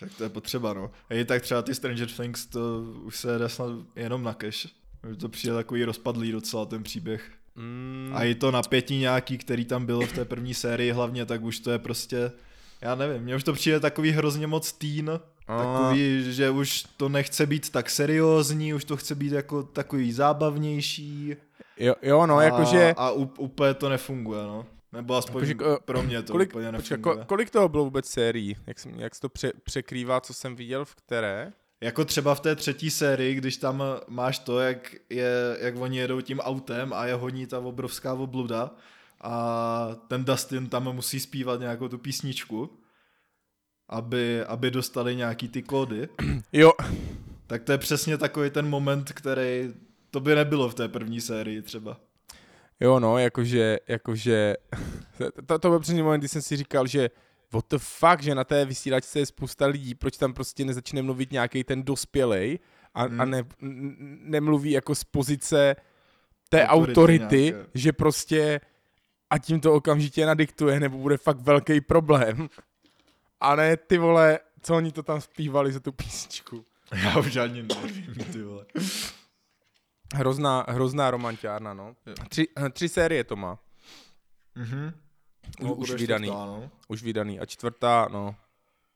Tak to je potřeba, no. Hej, tak třeba ty Stranger Things, to už se jde snad jenom na cash. Už to přijde takový rozpadlý docela ten příběh. Mm, A i to napětí nějaký, který tam bylo v té první sérii hlavně, tak už to je prostě, já nevím, mně už to přijde takový hrozně moc teen, takový, že už to nechce být tak seriózní, už to chce být jako takový zábavnější. jo, jo, no, a, jakože... A úplně to nefunguje, no. Nebo aspoň Jakože, eh, pro mě to kolik, úplně nefunguje. ko, kolik toho bylo vůbec sérií? Jak, jsem, jak se to pře, překrývá, co jsem viděl v které? Jako třeba v té třetí sérii, když tam máš to, jak, je, jak oni jedou tím autem a je honí ta obrovská obluda a ten Dustin tam musí zpívat nějakou tu písničku, aby, aby dostali nějaký ty kódy, Jo, tak to je přesně takový ten moment, který to by nebylo v té první sérii třeba. Jo, no, jakože, jakože, to, to byl přesně moment, kdy jsem si říkal, že what the fuck, že na té vysílačce je spousta lidí, proč tam prostě nezačne mluvit nějaký ten dospělej a, Hmm. a ne, nemluví jako z pozice té Autority autority, nějaké. že prostě a tím to okamžitě nadiktuje, nebo bude fakt velký problém. A ne, ty vole, co oni to tam zpívali za tu písničku. Já už ani nevím, ty vole. Hrozná, hrozná romantiárna, no. Tři, tři série to má. Mhm. Už- už bude vydaný. čtvrtá, no. Už vydaný. A čtvrtá, no,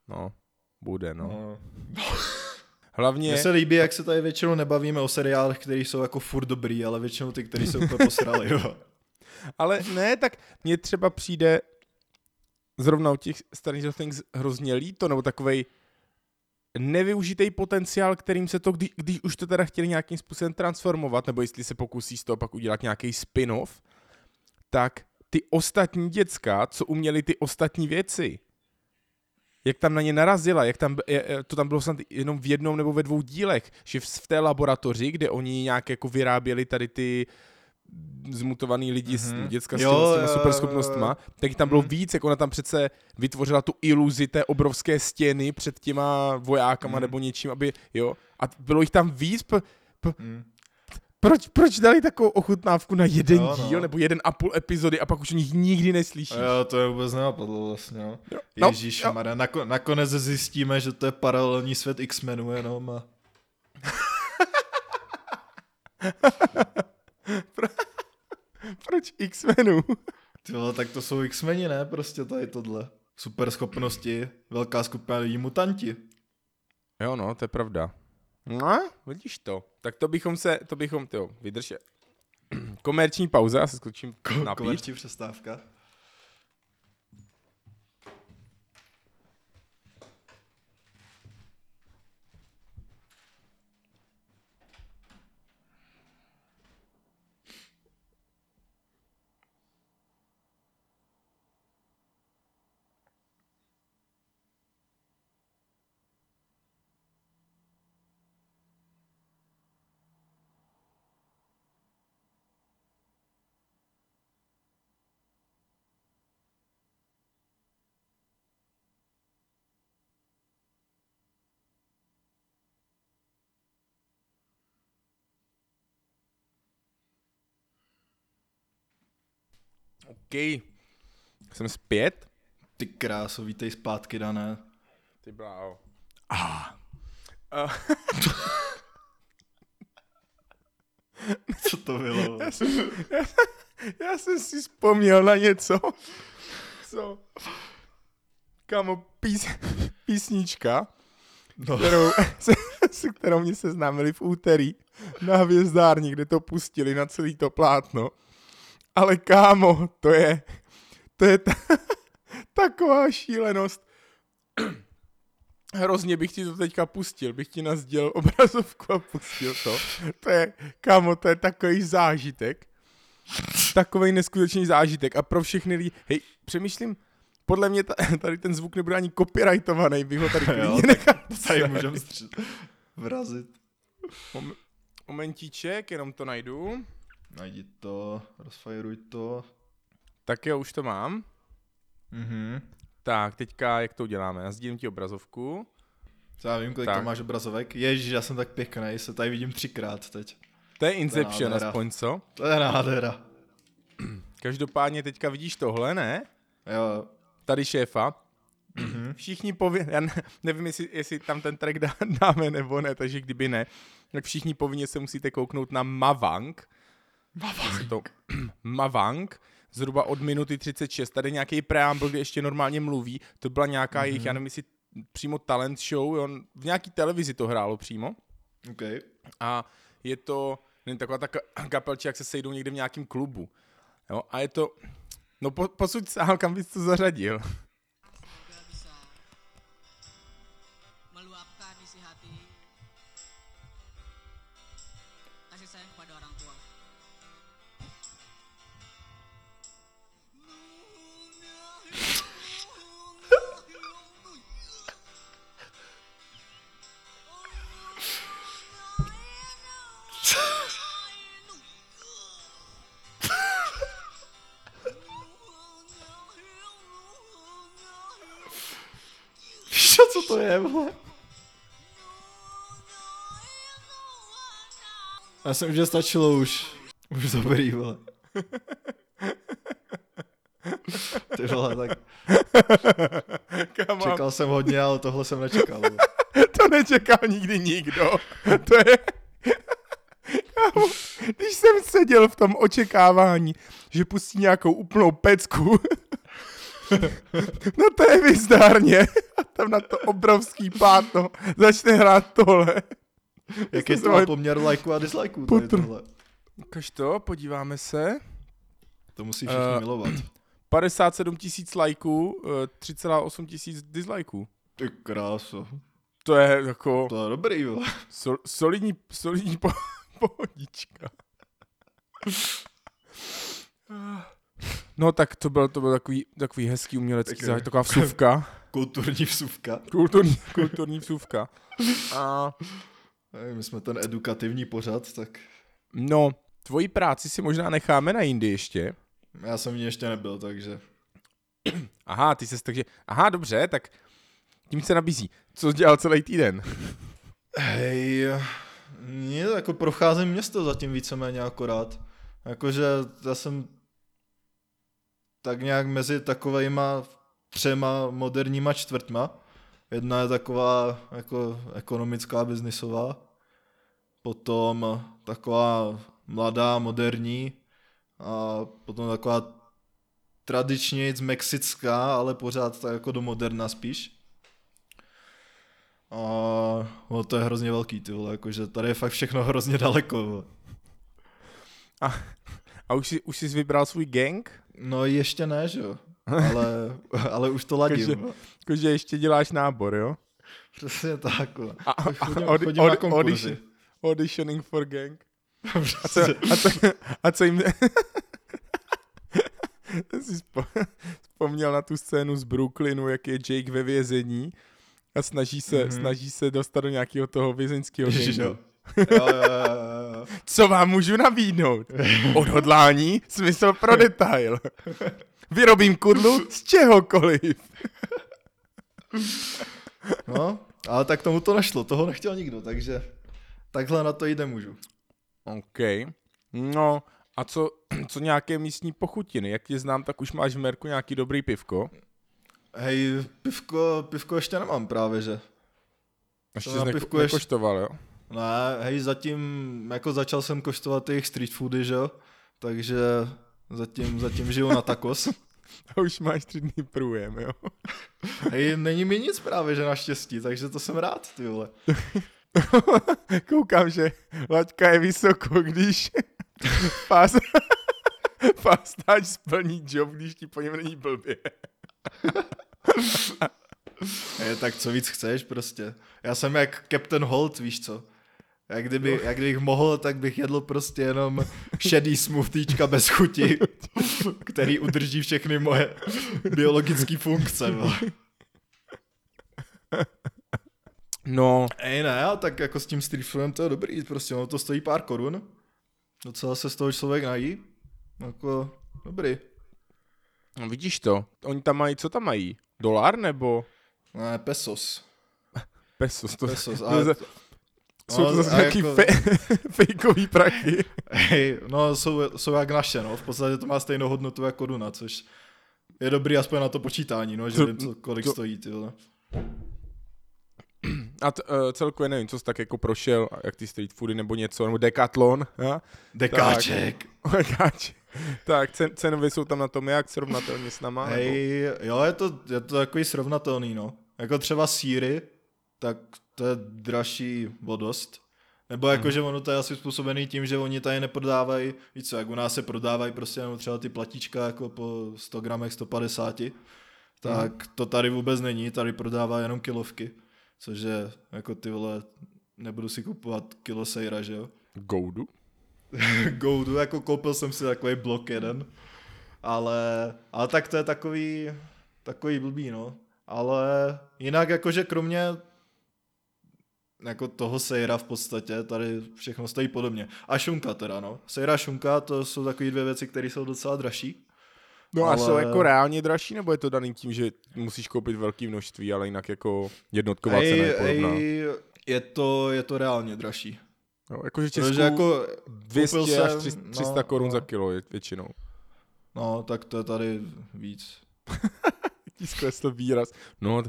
no, bude, no. No. Hlavně, Mně se líbí, jak se tady většinou nebavíme o seriálech, které jsou jako furt dobrý, ale většinou ty, které jsou úplně posrali, jo. ale ne, tak mně třeba přijde zrovna u těch Stranger Things hrozně líto, nebo takovej nevyužitý potenciál, kterým se to, když, když už to teda chtěli nějakým způsobem transformovat, nebo jestli se pokusí z toho pak udělat nějaký spin-off, tak ty ostatní děcka, co uměli ty ostatní věci, jak tam na ně narazila, jak tam, to tam bylo snad jenom v jednom nebo ve dvou dílech, že v, v té laboratoři, kde oni nějak jako vyráběli tady ty zmutovaný lidi, Mhm. mm-hmm. děcka s, Jo, těma- s těma jo, superschopnostma, tak tam bylo Mhm. víc, jako ona tam přece vytvořila tu iluzi té obrovské stěny před těma vojákama Mhm. nebo něčím, aby, jo, a bylo jich tam víc, p- Mm. proč, proč dali takovou ochutnávku na jeden Jo, no. díl nebo jeden a půl epizody a pak už o nich nikdy neslyšíš? Jo, to je vůbec nenapadlo vlastně. No. No, Ježíš, jo. Mara, nako, nakonec zjistíme, že to je paralelní svět X-Menů jenom a... Proč X-Menů? Ty vole, tak to jsou X-Meni, ne? Prostě tady tohle. Super schopnosti, velká skupina lidí, mutanti. Jo, no, to je pravda. No, vidíš to. Tak to bychom se, to bychom, jo, vydrž. Komerční pauza, já se skočím napít. Komerční přestávka. OK. Jsem zpět. Ty kráso, vítej zpátky, dané. Ty bláho. Ah. Uh, Co to bylo? já jsem si vzpomněl na něco. Co? Kamo, pís, písnička, No, kterou, se, se kterou mě seznámili v úterý na hvězdární, kde to pustili na celý to plátno. Ale kámo, to je, to je ta, taková šílenost. Hrozně bych ti to teďka pustil, bych ti nazděl obrazovku a pustil to. To je, kámo, to je takový zážitek. Takový neskutečný zážitek. A pro všechny lidi, hej, přemýšlím, podle mě ta, tady ten zvuk nebude ani copyrightovaný, bych ho tady klidně nechal. tady můžeme vrazit. Mom- Momentíček, jenom to najdu. Najdi to, rozfajruj to. Tak jo, už to mám. Mhm. Tak, teďka jak to uděláme? Nazdílím ti obrazovku. Já vím, kolik Tak. to máš obrazovek. Ježíš, já jsem tak pěkný, se tady vidím třikrát teď. To je Inception nádhera. aspoň, co? To je nádhera. Každopádně teďka vidíš tohle, ne? Jo, Tady šéfa. Mhm. Všichni povinně, já ne, nevím, jestli, jestli tam ten track dá, dáme nebo ne, takže kdyby ne, tak všichni povinně se musíte kouknout na Mavang. Mavang. To, Mavang, zhruba od minuty 36. Tady nějaký preambl, kde ještě normálně mluví. To byla nějaká mm-hmm. jejich, já nevím, jestli přímo talent show, jo, v nějaký televizi to hrálo přímo. OK. A je to nevím, taková ta ka- kapelčí, jak se sejdou někde v nějakém klubu. Jo, a je to, no po, posud sál, kam bys to zařadil. Je, vole? Já jsem, že stačilo už. Už dobrý, vole. Ty vole, tak Kam čekal jsem hodně, ale tohle jsem nečekal. vole. To nečekal nikdy nikdo. To je... Kámo, Když jsem seděl v tom očekávání, že pustí nějakou úplnou pecku na té hvězdárně a tam na to obrovský plátno začne hrát tohle. Jaký se to má poměr lajků a dislajků? Tady tohle. Ukaž to, podíváme se. To musí všichni Eh, milovat. 57 tisíc lajků, eh, 3,8 tisíc dislajků. Ty kráso. To je jako To je dobrý, vole. sol, solidní, solidní po, pohodička. No tak to byl, to byl takový, takový hezký umělecký Tak zážitek, taková vsuvka. Kulturní vsuvka. Kulturní, kulturní vsuvka. A My jsme ten edukativní pořad, tak no, tvoji práci si možná necháme na jindy ještě. já jsem v ní ještě nebyl, takže Aha, ty ses takže, aha, dobře, tak tím se nabízí. Co jsi dělal celý týden? Hej, Nie, jako procházím město zatím víceméně akorát. Jakože já jsem tak nějak mezi takovejma třema moderníma čtvrtma. Jedna je taková jako ekonomická, biznisová. Potom taková mladá, moderní. A potom taková tradičně mexická, ale pořád tak jako do moderna spíš. A no, to je hrozně velký, ty vole, jakože tady je fakt všechno hrozně daleko. Vole. A, a už, jsi, už jsi vybral svůj gang? No ještě ne, že jo. Ale, ale už to ladím. Jakože, vole. jakože ještě děláš nábor, jo? Přesně tak. vole. A, a, Chodím, a, chodím na konkurzy. audition, auditioning for gang. A co, a co, a co jim... Jsem si spo, vzpomněl na tu scénu z Brooklynu, jak je Jake ve vězení a snaží se, Mhm. mm-hmm. snaží se dostat do nějakého toho vězeňského gangu. jo. Jo, jo, Co vám můžu nabídnout? Odhodlání, smysl pro detail. Vyrobím kudlu z čehokoliv. No, ale tak tomu to nešlo, toho nechtěl nikdo, takže takhle na to jde můžu. OK. No, a co, co nějaké místní pochutiny? Jak tě znám, tak už máš v Merku nějaký dobrý pivko. Hej, pivko, pivko ještě nemám právě, že? Ještě To jsi na pivku ještě- nekoštoval, jo? Ne, hej, zatím, jako začal jsem koštovat jejich street foody, že jo? Takže zatím, zatím žiju na tacos. A už máš tři dny průjem, jo? Hej, není mi nic právě, že naštěstí, takže to jsem rád, ty vole. Koukám, že laťka je vysoko, když fast, fastáč splní job, když ti po něm není blbě. Hej, tak co víc chceš prostě. Já jsem jak Captain Holt, víš co? Jak, kdyby, jak kdybych mohl, tak bych jedl prostě jenom šedý smoothiečka bez chuti, který udrží všechny moje biologické funkce. Vole. No, Ej ne, tak jako s tím street foodem to je dobrý, prostě ono to stojí pár korun. Docela se z toho člověk nají. Jako, dobrý. no vidíš to. Oni tam mají, co tam mají? Dolar nebo Ne, pesos. pesos? To, Pesos, to, ale- to, jsou to No, zase a nějaký jako- fe, fejkový prachy. Hej, no jsou, jsou jak naše, no. V podstatě to má stejnou hodnotu jako koruna, což je dobrý aspoň na to počítání, no, že To- vím, co, kolik to- stojí, ty vole. A t, uh, celkově nevím, co jsi tak jako prošel, jak ty street foody nebo něco, nebo Decathlon, ja? Dekáček. Dekáč. tak, cen, cenově jsou tam na tom jak srovnatelně s náma? nebo- Hej, jo, je to, je to takový srovnatelný, no. Jako třeba síry, tak to je dražší o dost. Nebo jako, Mhm. že ono to je asi způsobený tím, že oni tady neprodávají, víš co, jak u nás se prodávají prostě jenom třeba ty platíčka jako po 100 gramech 150, tak Mhm. to tady vůbec není, tady prodává jenom kilovky, což je jako ty vole, nebudu si kupovat kilo sejra, že jo. Goudu? Goudu, jako koupil jsem si takový blok jeden, ale, ale tak to je takový, takový blbý, no. Ale jinak jakože kromě jako toho sejra v podstatě, tady všechno stojí podobně. A šunka teda, no. Sejra a šunka, to jsou takové dvě věci, které jsou docela dražší. No a Ale- jsou jako reálně dražší, nebo je to daný tím, že musíš koupit velké množství, ale jinak jako jednotková cena je podobná? ej, je to, je to reálně dražší. No, jakože Česku Protože jako 200 koupil až jsem- 300, no, 300 korun no. za kilo je většinou. No, tak to je tady víc. Ti sklesl výraz. No,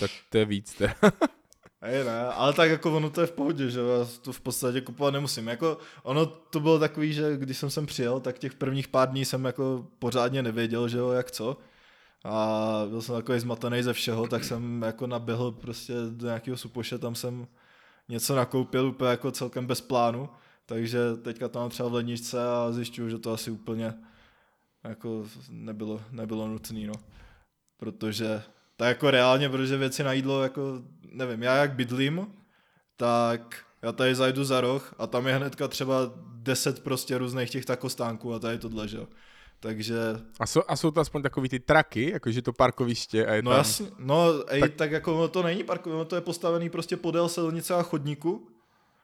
tak to je víc. Teda. Hej, ne, ale tak jako ono to je v pohodě, že já to v podstatě kupovat nemusím. Jako ono to bylo takový, že když jsem sem přijel, tak těch prvních pár dní jsem jako pořádně nevěděl, že jo, jak co. A byl jsem takový zmatený ze všeho, tak jsem jako naběhl prostě do nějakého supoše, tam jsem něco nakoupil úplně jako celkem bez plánu. Takže teďka mám třeba v ledničce a zjišťuju, že to asi úplně jako nebylo, nebylo nutné, no. Protože tak jako reálně, protože věci na jídlo, jako nevím, já jak bydlím, tak já tady zajdu za roh a tam je hnedka třeba 10 prostě různých těch takostánků a tady tohle, že jo. Takže, A, jsou, a jsou to aspoň takový ty traky, jakože to parkoviště a je no tam... jasně, no ej, Tak- tak, jako to není parkování, ono to je postavený prostě podél silnice a chodníku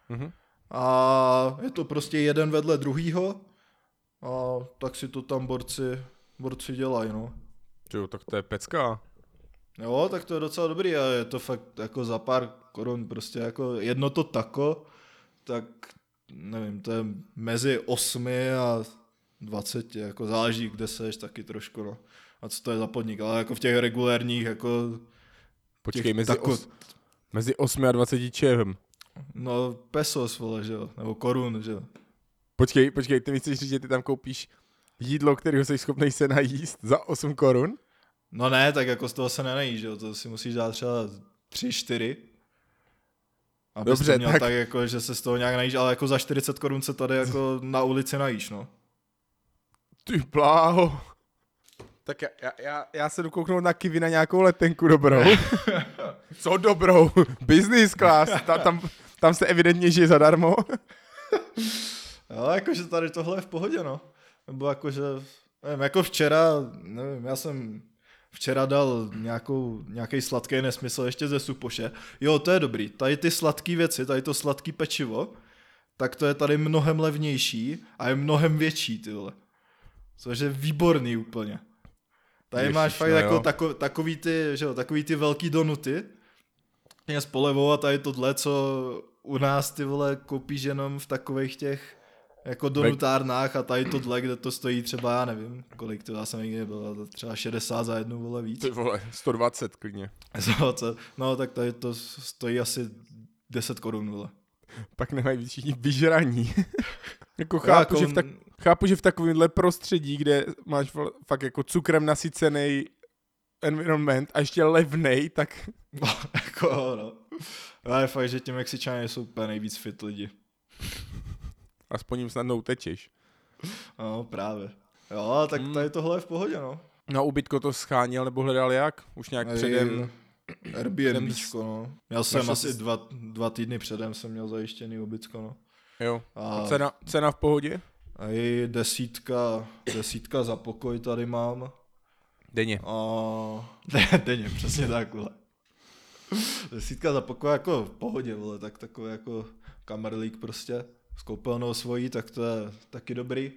Mhm. a je to prostě jeden vedle druhýho a tak si to tam borci, borci dělají, no. Jo, tak to je pecka. Jo, tak to je docela dobrý a je to fakt jako za pár korun prostě jako jedno to tako, tak nevím, to je mezi 8 a 20, jako záleží, kde seš taky trošku, no. A co to je za podnik, ale jako v těch regulérních, jako Počkej, mezi, tako- os, mezi 8 a 20 čem. No, pesos, vole, že jo, nebo korun, že jo. Počkej, počkej, ty mi chceš říct, že ty tam koupíš jídlo, kterého jsi schopný se najíst za 8 korun? No ne, tak jako z toho se nenají, že jo, to si musíš dát třeba 3, 4. Abys Dobře, měl tak- tak... jako, že se z toho nějak najíš, ale jako za 40 korun se tady jako na ulici najíš, no. Ty bláho. Tak já, já, já, já se jdu kouknout na Kiwi na nějakou letenku dobrou. Co dobrou? Business class. Ta, tam, tam se evidentně žije zadarmo. Jo, jakože tady tohle je v pohodě, no. Nebo jakože, nevím, jako včera, nevím, já jsem včera dal nějakou, nějaký sladký nesmysl ještě ze supoše. Jo, to je dobrý. Tady ty sladké věci, tady to sladký pečivo, tak to je tady mnohem levnější a je mnohem větší, ty vole. Což je výborný úplně. Tady Ježiš, máš fakt no jako tako, takový, ty, že jo, takový ty velký donuty, je s polevou a tady tohle, co u nás ty vole koupíš jenom v takových těch jako donutárnách a tady tohle, kde to stojí třeba, já nevím, kolik to já jsem někdy byl, třeba 60 za jednu vole víc. Ty vole, 120 klidně. Za co? No tak tady to stojí asi 10 korun, vole. Pak nemají všichni vyžraní. jako chápu, jako- že v tak, chápu, že v takovémhle prostředí, kde máš fakt jako cukrem nasycený environment a ještě levnej, tak No, jako no. Ale fakt, že ti Mexičané jsou úplně nejvíc fit lidi. Aspoň jim snadno utečeš. No, právě. Jo, tak Hmm. tady tohle je v pohodě, no. No ubytko to scháněl nebo hledal jak? Už nějak Tady předem? Airbnbčko, no. Měl jsem Našel asi jsi- dva, dva týdny předem jsem měl zajištěný ubytko, no. Jo. A, cena, cena v pohodě? a i desítka, desítka za pokoj tady mám. Denně. A ne, denně, přesně tak, vole. Desítka za pokoj jako v pohodě, vole, tak takový jako kamerlík prostě s koupelnou svojí, tak to je taky dobrý.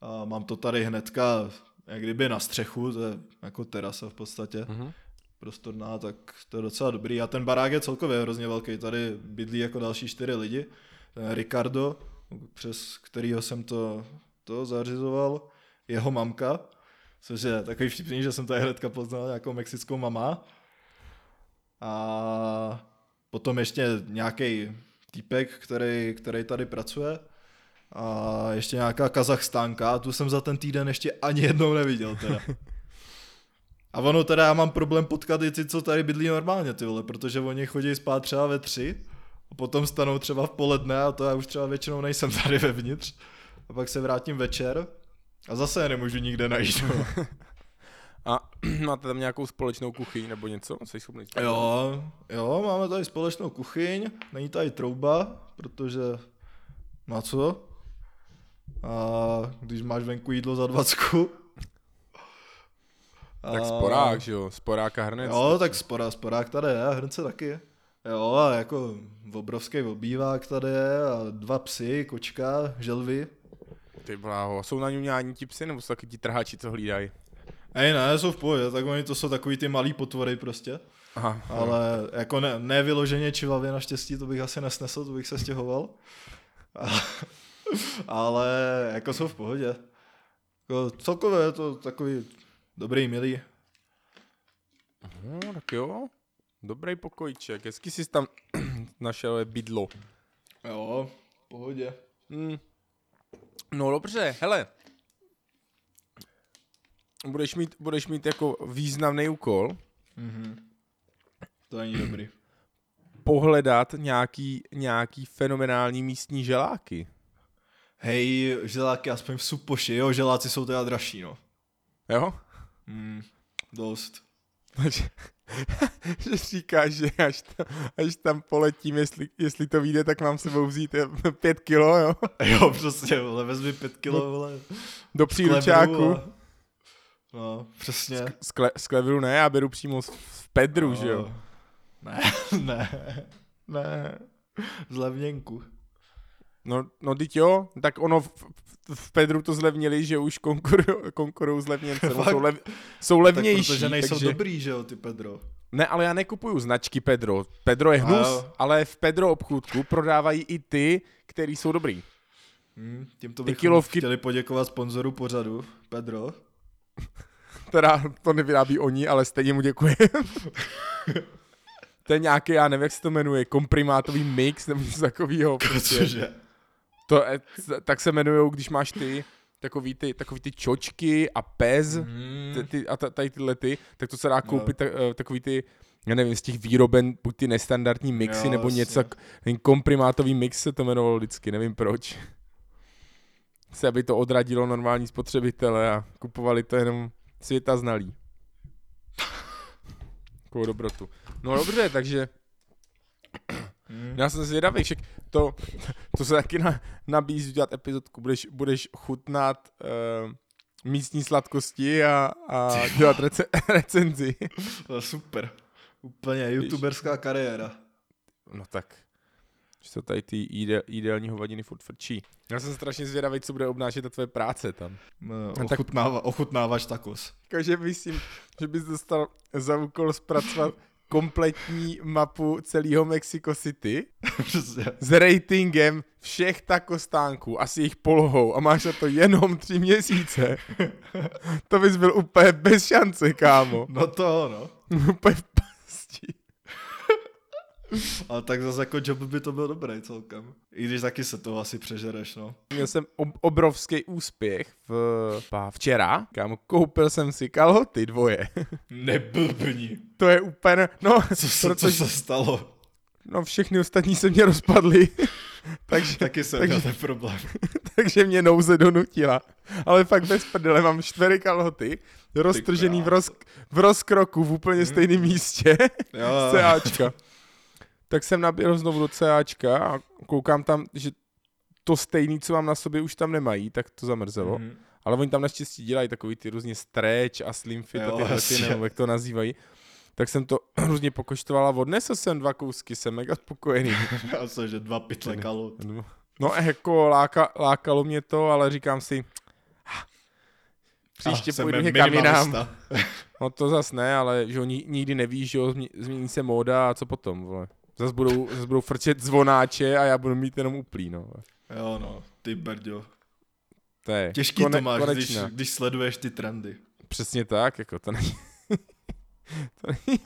A mám to tady hnedka, jak kdyby na střechu, to je jako terasa v podstatě, Mhm. prostorná, tak to je docela dobrý. A ten barák je celkově hrozně velký, tady bydlí jako další čtyři lidi. Ten Ricardo, přes kterýho jsem to, to zařizoval, jeho mamka, což je takový vtipný, že jsem tady hnedka poznal nějakou mexickou mama. A potom ještě nějaký týpek, který, který tady pracuje. A ještě nějaká kazachstánka, tu jsem za ten týden ještě ani jednou neviděl teda. A ono teda já mám problém potkat i ty, co tady bydlí normálně, ty vole, protože oni chodí spát třeba ve tři a potom stanou třeba v poledne a to já už třeba většinou nejsem tady vevnitř. A pak se vrátím večer a zase je nemůžu nikde najít. A máte tam nějakou společnou kuchyň nebo něco? Jsi schopný? jo, jo, máme tady společnou kuchyň, není tady trouba, protože na co? A když máš venku jídlo za dvacku. Tak sporák, že jo? Sporák a hrnec. Jo, tak spora, sporák tady je, a hrnce taky. Jo, a jako obrovský obývák tady je a dva psy, kočka, želvy. Ty bláho, jsou na něm nějaký ti psy, nebo jsou taky ti trháči, co hlídají? Ej, ne, jsou v pohodě, tak oni to jsou takový ty malý potvory prostě. Aha, Ale jako ne, ne vyloženě čivavě naštěstí, to bych asi nesnesl, to bych se stěhoval. Ale jako jsou v pohodě. Jako celkově je to takový dobrý, milý. no, tak jo. Dobrý pokojček, hezky jsi tam našel bydlo. Jo, v pohodě. Hmm. No dobře, hele. Budeš mít, budeš mít jako významný úkol Mhm. To není dobrý. pohledat nějaký, nějaký fenomenální místní želáky. Hej, želáky aspoň v supoši, jo, želáci jsou teda dražší, no. Jo? Hmm, dost. Že říkáš, že až, tam, až tam poletím, jestli, jestli to vyjde, tak mám sebou vzít eh, pět kilo, jo? Jo, přesně, vole, vezmi pět kilo, vole, Do příručáku. No, přesně. Z, kle, z ne, já beru přímo z, z Pedru, že jo? Ne, ne, ne. Zlevněnku. No, no teď jo, tak ono v, v, Pedru to zlevnili, že už konkurují zlevněnce, no, jsou, lev, jsou levnější. Tak protože nejsou takže... dobrý, že jo, ty Pedro. Ne, ale já nekupuju značky Pedro. Pedro je hnus, jo. ale v Pedro obchůdku prodávají i ty, který jsou dobrý. Hm, tímto Ty bychom kilovky- chtěli poděkovat sponzoru pořadu, Pedro. Teda to nevyrábí oni, ale stejně mu děkuji. to je nějaký, já nevím, jak se to jmenuje, komprimátový mix nebo něco takového. Prostě. Cože? To, je- tak se jmenují, když máš ty takový ty, takový ty čočky a pez Mm. ty, ty, a ta- tady tyhle ty, tak to se dá No. koupit tak, eh, takový ty, já nevím, z těch výroben, buď ty nestandardní mixy, Jo, nebo jasně. něco, ten komprimátový mix se to jmenovalo vždycky, nevím proč. Se aby to odradilo normální spotřebitele a kupovali to jenom světa znalí. Takovou dobrotu. No dobře, takže Mm. já jsem zvědavý, však to, to se taky na, nabízí udělat epizodku, budeš, budeš chutnat uh, místní sladkosti a, a dělat rece, recenzi. To je super. Úplně youtuberská kariéra. No tak, že to tady ty jídelní hovadiny furt frčí. Já jsem strašně zvědavý, co bude obnášet ta tvoje práce tam. No, tak- ochutnáva, ochutnáváš takos. Takže myslím, že bys dostal za úkol zpracovat kompletní mapu celého Mexico City s ratingem všech takostánků a s jejich polohou a máš na to jenom tři měsíce. To bys byl úplně bez šance, kámo. No to no. Úplně v pasti. Ale tak zase jako job by to byl dobrý celkem. I když taky se to asi přežereš, no. Měl jsem ob- obrovský úspěch v, pá, včera, kámo, koupil jsem si kalhoty dvoje. Neblbni. to je úplně, no, Co se, protože, co se stalo? no všechny ostatní se mě rozpadly. takže, Taky jsem takže- měl ten problém. takže mě nouze donutila. Ale fakt bez prdele, mám čtyři kalhoty, roztržený v, roz, v rozkroku v úplně stejném místě. Jo, CAčka. Tak jsem naběhl znovu do CAčka a koukám tam, že to stejný, co mám na sobě, už tam nemají, tak to zamrzelo. Mhm. Ale oni tam naštěstí dělají takový ty různě stretch a slim fit Jo, a tyhle ty, nebo jak to nazývají. Tak jsem to různě pokoštoval a odnesl jsem dva kousky, jsem mega spokojený. Já jsem, že dva pytle kalot. No jako láka, lákalo mě to, ale říkám si, "Ah, příště A, jsem půjdu někam jinam. No to zas ne, ale že oni nikdy nevíš, že jo, změ- změní se móda a co potom, vole. Zas budou, zas budou frčet zvonáče a já budu mít jenom uplý, no. Jo no, ty brďo. To je Těžký kone, to máš, když, konečná. když sleduješ ty trendy. Přesně tak, jako to není, to není,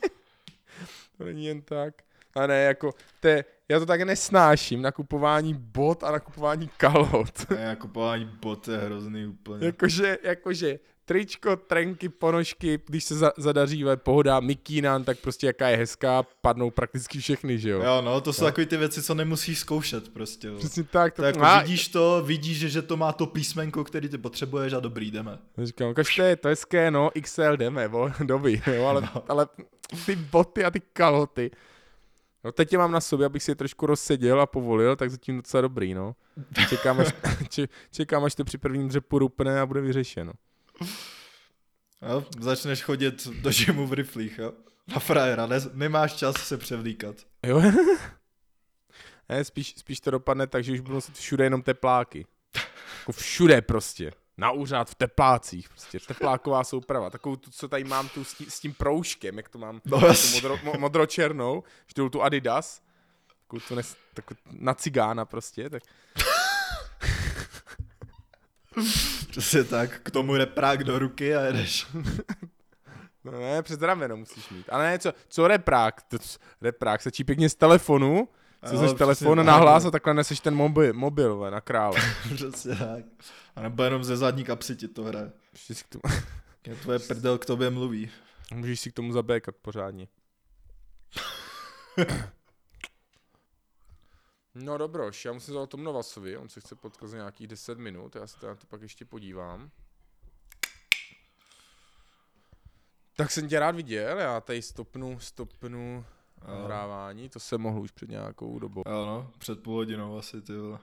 to není jen tak. A ne, jako, to je, já to tak nesnáším, nakupování bot a nakupování kalhot. A jako kupování bot je hrozný úplně. jakože, jakože, tričko, trenky, ponožky, když se za, zadaří ve pohoda, mikínan, tak prostě jaká je hezká, padnou prakticky všechny, že jo? Jo no, to jsou Jo. takové ty věci, co nemusíš zkoušet prostě. jo. Přesně tak. To jako a, vidíš to, vidíš, že, že to má to písmenko, který ty potřebuješ a dobrý, jdeme. Říkám, kaž to je, to hezké, no, XL jdeme, bo, doby, jo, ale, no. ale ty boty a ty kalhoty. No teď je mám na sobě, abych si je trošku rozseděl a povolil, tak zatím docela dobrý, no. Čekám, až, če, čekám, až to při prvním dřepu rupne a bude vyřešeno. Jo? Začneš chodit do gymu v riflích, jo? Na frajera, ne, nemáš čas se převlíkat. Jo? ne, spíš, spíš to dopadne tak, že už budou nosit všude jenom tepláky. Jako všude prostě. Na úřad, v teplácích, prostě tepláková souprava. Takovou tu, co tady mám tu s tím, s tím proužkem, jak to mám, No tu modro, mo, modročernou, že tu, tu Adidas, takovou tu nes, takovou, na cigána prostě, tak Přesně tak, k tomu reprák do ruky a jedeš. no ne, přes rameno musíš mít. A ne, co, co reprák? To, reprák se pěkně z telefonu, co seš telefon tak, na hlas no. a takhle neseš ten mobil, mobil ve, na krále. Přesně tak. A nebo jenom ze zadní kapsy ti to hraje. K tomu, Je tvoje prdel k tobě mluví. můžeš si k tomu zabékat pořádně. No dobroš, já musím zavolat tomu Novasovi, on se chce potkat za nějakých 10 minut, já se na to pak ještě podívám. Tak jsem tě rád viděl, já tady stopnu, stopnu nahrávání, to jsem mohl už před nějakou dobou. Jo no, před půl hodinou asi, ty vole.